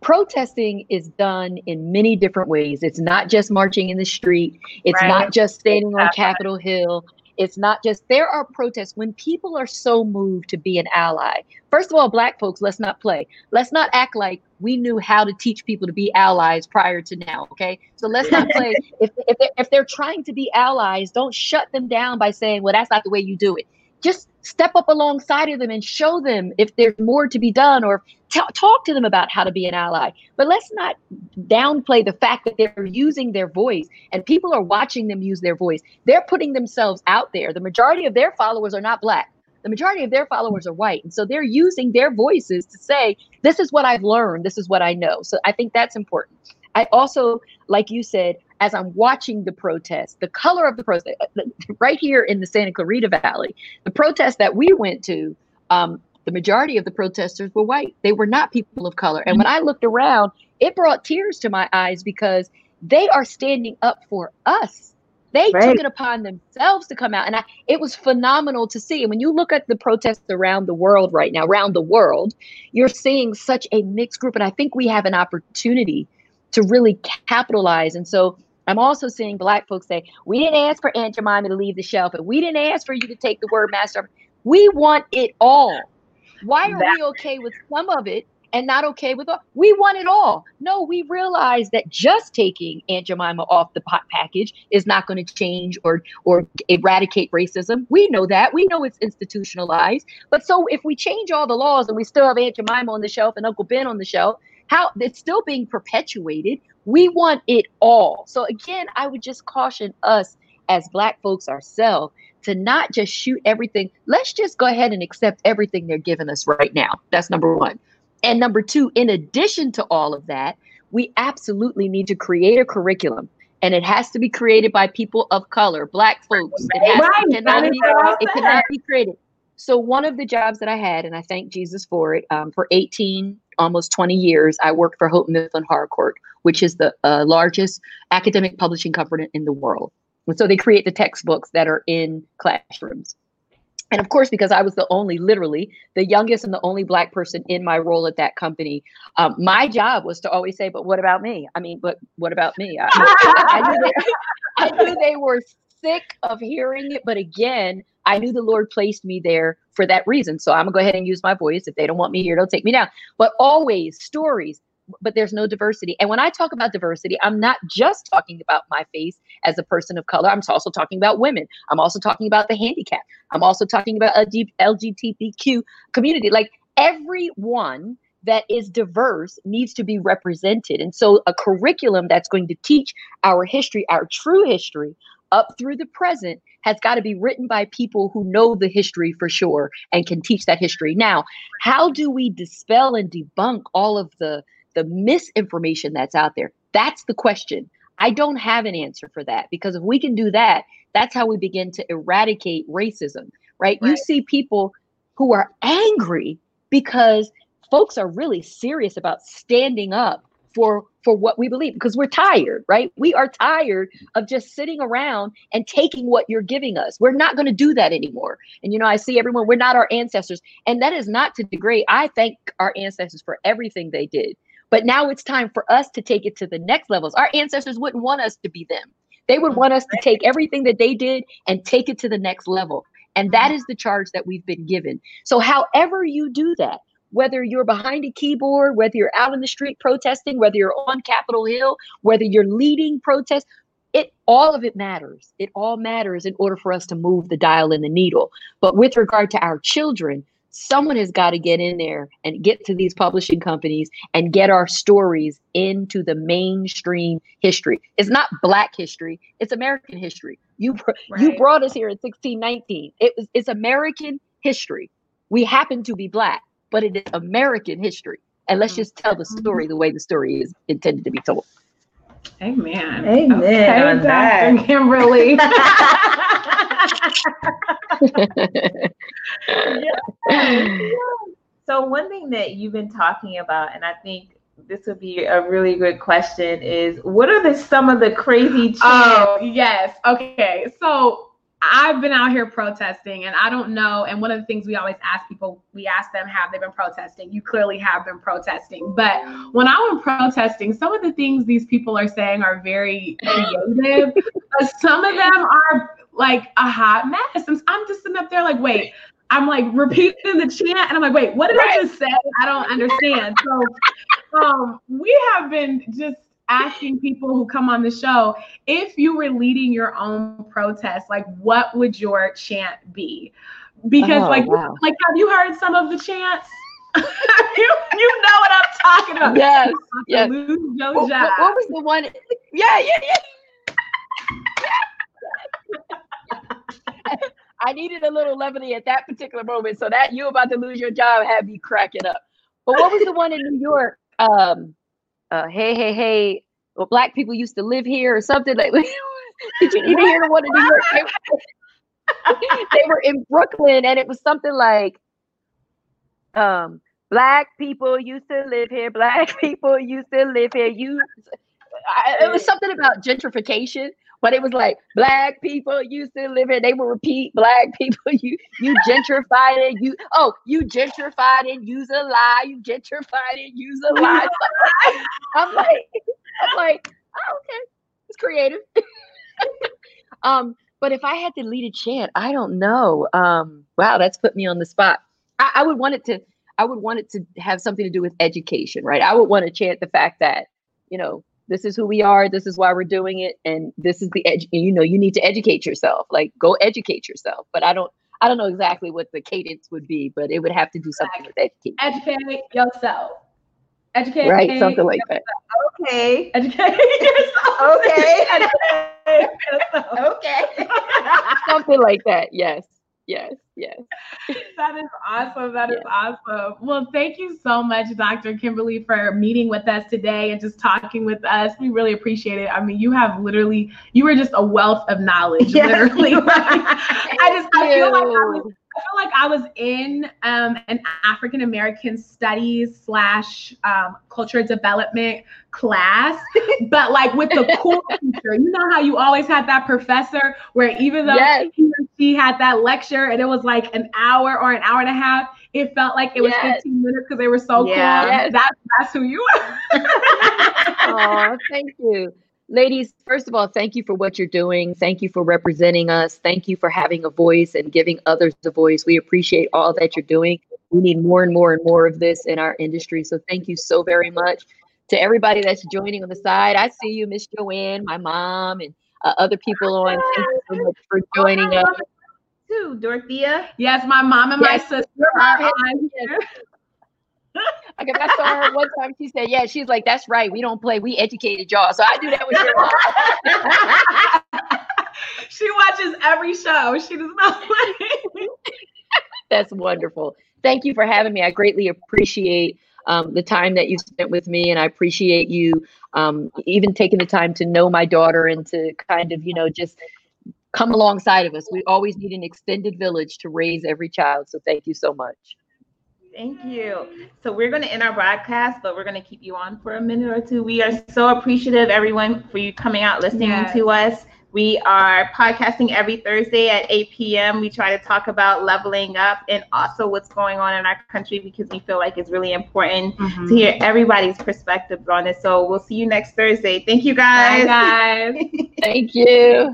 protesting is done in many different ways. It's not just marching in the street. It's right. not just standing on capitol hill it's not just there are protests when people are so moved to be an ally. First of all, black folks, let's not play. Let's not act like we knew how to teach people to be allies prior to now. Okay, so let's not play. if if they're, if they're trying to be allies, don't shut them down by saying, "Well, that's not the way you do it." Just step up alongside of them and show them if there's more to be done or t- talk to them about how to be an ally. But let's not downplay the fact that they're using their voice and people are watching them use their voice. They're putting themselves out there. The majority of their followers are not black. The majority of their followers are white. And so they're using their voices to say, this is what I've learned. This is what I know. So I think that's important. I also, like you said, as I'm watching the protest, the color of the protest, uh, right here in the Santa Clarita Valley, the protest that we went to, um, the majority of the protesters were white. They were not people of color. And when I looked around, it brought tears to my eyes because they are standing up for us. They right. took it upon themselves to come out. And I, it was phenomenal to see. And when you look at the protests around the world right now, around the world, you're seeing such a mixed group. And I think we have an opportunity to really capitalize. And so I'm also seeing black folks say, we didn't ask for Aunt Jemima to leave the shelf, and we didn't ask for you to take the word master. We want it all. Why are we okay with some of it and not okay with all? We want it all. No, we realize that just taking Aunt Jemima off the pot package is not going to change or or eradicate racism. We know that. We know it's institutionalized. But so if we change all the laws and we still have Aunt Jemima on the shelf and Uncle Ben on the shelf, how it's still being perpetuated. We want it all. So again, I would just caution us as black folks ourselves to not just shoot everything. Let's just go ahead and accept everything they're giving us right now. That's number one. And number two, in addition to all of that, we absolutely need to create a curriculum. And it has to be created by people of color, black folks. It, right. it, cannot, be, it cannot be created. So one of the jobs that I had, and I thank Jesus for it, um, for 18 almost 20 years, I worked for Houghton Mifflin Harcourt, which is the uh, largest academic publishing company in the world. And so they create the textbooks that are in classrooms. And of course, because I was the only, literally, the youngest and the only Black person in my role at that company, um, my job was to always say, But what about me? I mean, but what about me? I, I, knew they, I knew they were sick of hearing it. But again, I knew the Lord placed me there for that reason. So I'm going to go ahead and use my voice. If they don't want me here, they'll take me down. But always stories but there's no diversity. And when I talk about diversity, I'm not just talking about my face as a person of color. I'm also talking about women. I'm also talking about the handicap. I'm also talking about a deep LGBTQ community. Like everyone that is diverse needs to be represented. And so a curriculum that's going to teach our history, our true history, up through the present has got to be written by people who know the history for sure and can teach that history. Now, how do we dispel and debunk all of the the misinformation that's out there? That's the question. I don't have an answer for that because if we can do that, that's how we begin to eradicate racism, right? right? You see people who are angry because folks are really serious about standing up for for what we believe because we're tired right we are tired of just sitting around and taking what you're giving us we're not going to do that anymore and you know i see everyone we're not our ancestors and that is not to degrade i thank our ancestors for everything they did but now it's time for us to take it to the next levels. Our ancestors wouldn't want us to be them. They would want us to take everything that they did and take it to the next level. And that mm-hmm. is the charge that we've been given. So, however you do that, whether you're behind a keyboard, whether you're out in the street protesting, whether you're on Capitol Hill, whether you're leading protests, it all of it matters. It all matters in order for us to move the dial and the needle. But with regard to our children, someone has got to get in there and get to these publishing companies and get our stories into the mainstream history. It's not black history, it's American history. You right. you brought us here in 1619. It was it's American history. We happen to be black, but it is American history. And let's just tell the mm-hmm. story the way the story is intended to be told. Amen. Amen. Okay, on that. Kimberly. yeah. So one thing that you've been talking about, and I think this would be a really good question, is what are the some of the crazy oh, chants? Oh yes. Okay. So I've been out here protesting and I don't know. And one of the things we always ask people, we ask them, have they been protesting? You clearly have been protesting. But when I am protesting, some of the things these people are saying are very creative, but some of them are like a hot mess. And I'm just sitting up there like, wait, I'm like repeating the chant and I'm like, wait, what did right. I just say? I don't understand. So um, we have been just asking people who come on the show if you were leading your own protest, like what would your chant be? Because oh, like wow. like have you heard some of the chants? you, you know what I'm talking about. Yes. yes. Lose your what, job. What, was the one? Yeah, yeah, yeah. I needed a little levity at that particular moment. So that you about to lose your job had me cracking up. But what was the one in New York? Um, uh, hey, hey, hey, well, black people used to live here or something like Did you even hear one in New York? they were in Brooklyn and it was something like um black people used to live here, black people used to live here. You I, it was something about gentrification but it was like black people used to live here. They would repeat black people. You you gentrified it. You oh you gentrified it. Use a lie. You gentrified it. Use a lie. I'm like I'm like oh, okay. It's creative. um, but if I had to lead a chant, I don't know. Um, wow, that's put me on the spot. I, I would want it to. I would want it to have something to do with education, right? I would want to chant the fact that you know this is who we are this is why we're doing it and this is the edge you know you need to educate yourself like go educate yourself but i don't i don't know exactly what the cadence would be but it would have to do something with education. Educate yourself. Educate right something like yourself. that. Okay. Educate yourself. Okay. Okay. Something like that yes yes, yes. that is awesome. That yes. is awesome. Well, thank you so much, Dr. Kimberly, for meeting with us today and just talking with us. We really appreciate it. I mean, you have literally, you were just a wealth of knowledge, literally. I just, I feel like I was feel like I was in um, an African American studies slash um, culture development class, but like with the cool teacher. You know how you always had that professor where even though yes. he she had that lecture and it was like an hour or an hour and a half, it felt like it was yes. 15 minutes because they were so yes. cool. Yes. That's that's who you are. oh, thank you. Ladies, first of all, thank you for what you're doing. Thank you for representing us. Thank you for having a voice and giving others a voice. We appreciate all that you're doing. We need more and more and more of this in our industry. So thank you so very much to everybody that's joining on the side. I see you, Miss Joanne, my mom, and uh, other people on. Thank you so much for joining us. Too, Dorothea. Yes, my mom and yes. my sister are on here. Because I saw her one time, she said, "Yeah, she's like, that's right. We don't play. We educated y'all." So I do that with your mom. she watches every show. She does not play. that's wonderful. Thank you for having me. I greatly appreciate um, the time that you spent with me, and I appreciate you um, even taking the time to know my daughter and to kind of, you know, just come alongside of us. We always need an extended village to raise every child. So thank you so much. Thank you. So we're going to end our broadcast, but we're going to keep you on for a minute or two. We are so appreciative, everyone, for you coming out listening yes. to us. We are podcasting every Thursday at 8 p.m. We try to talk about leveling up and also what's going on in our country because we feel like it's really important mm-hmm. to hear everybody's perspective on it. So we'll see you next Thursday. Thank you guys. Bye, guys. Thank you.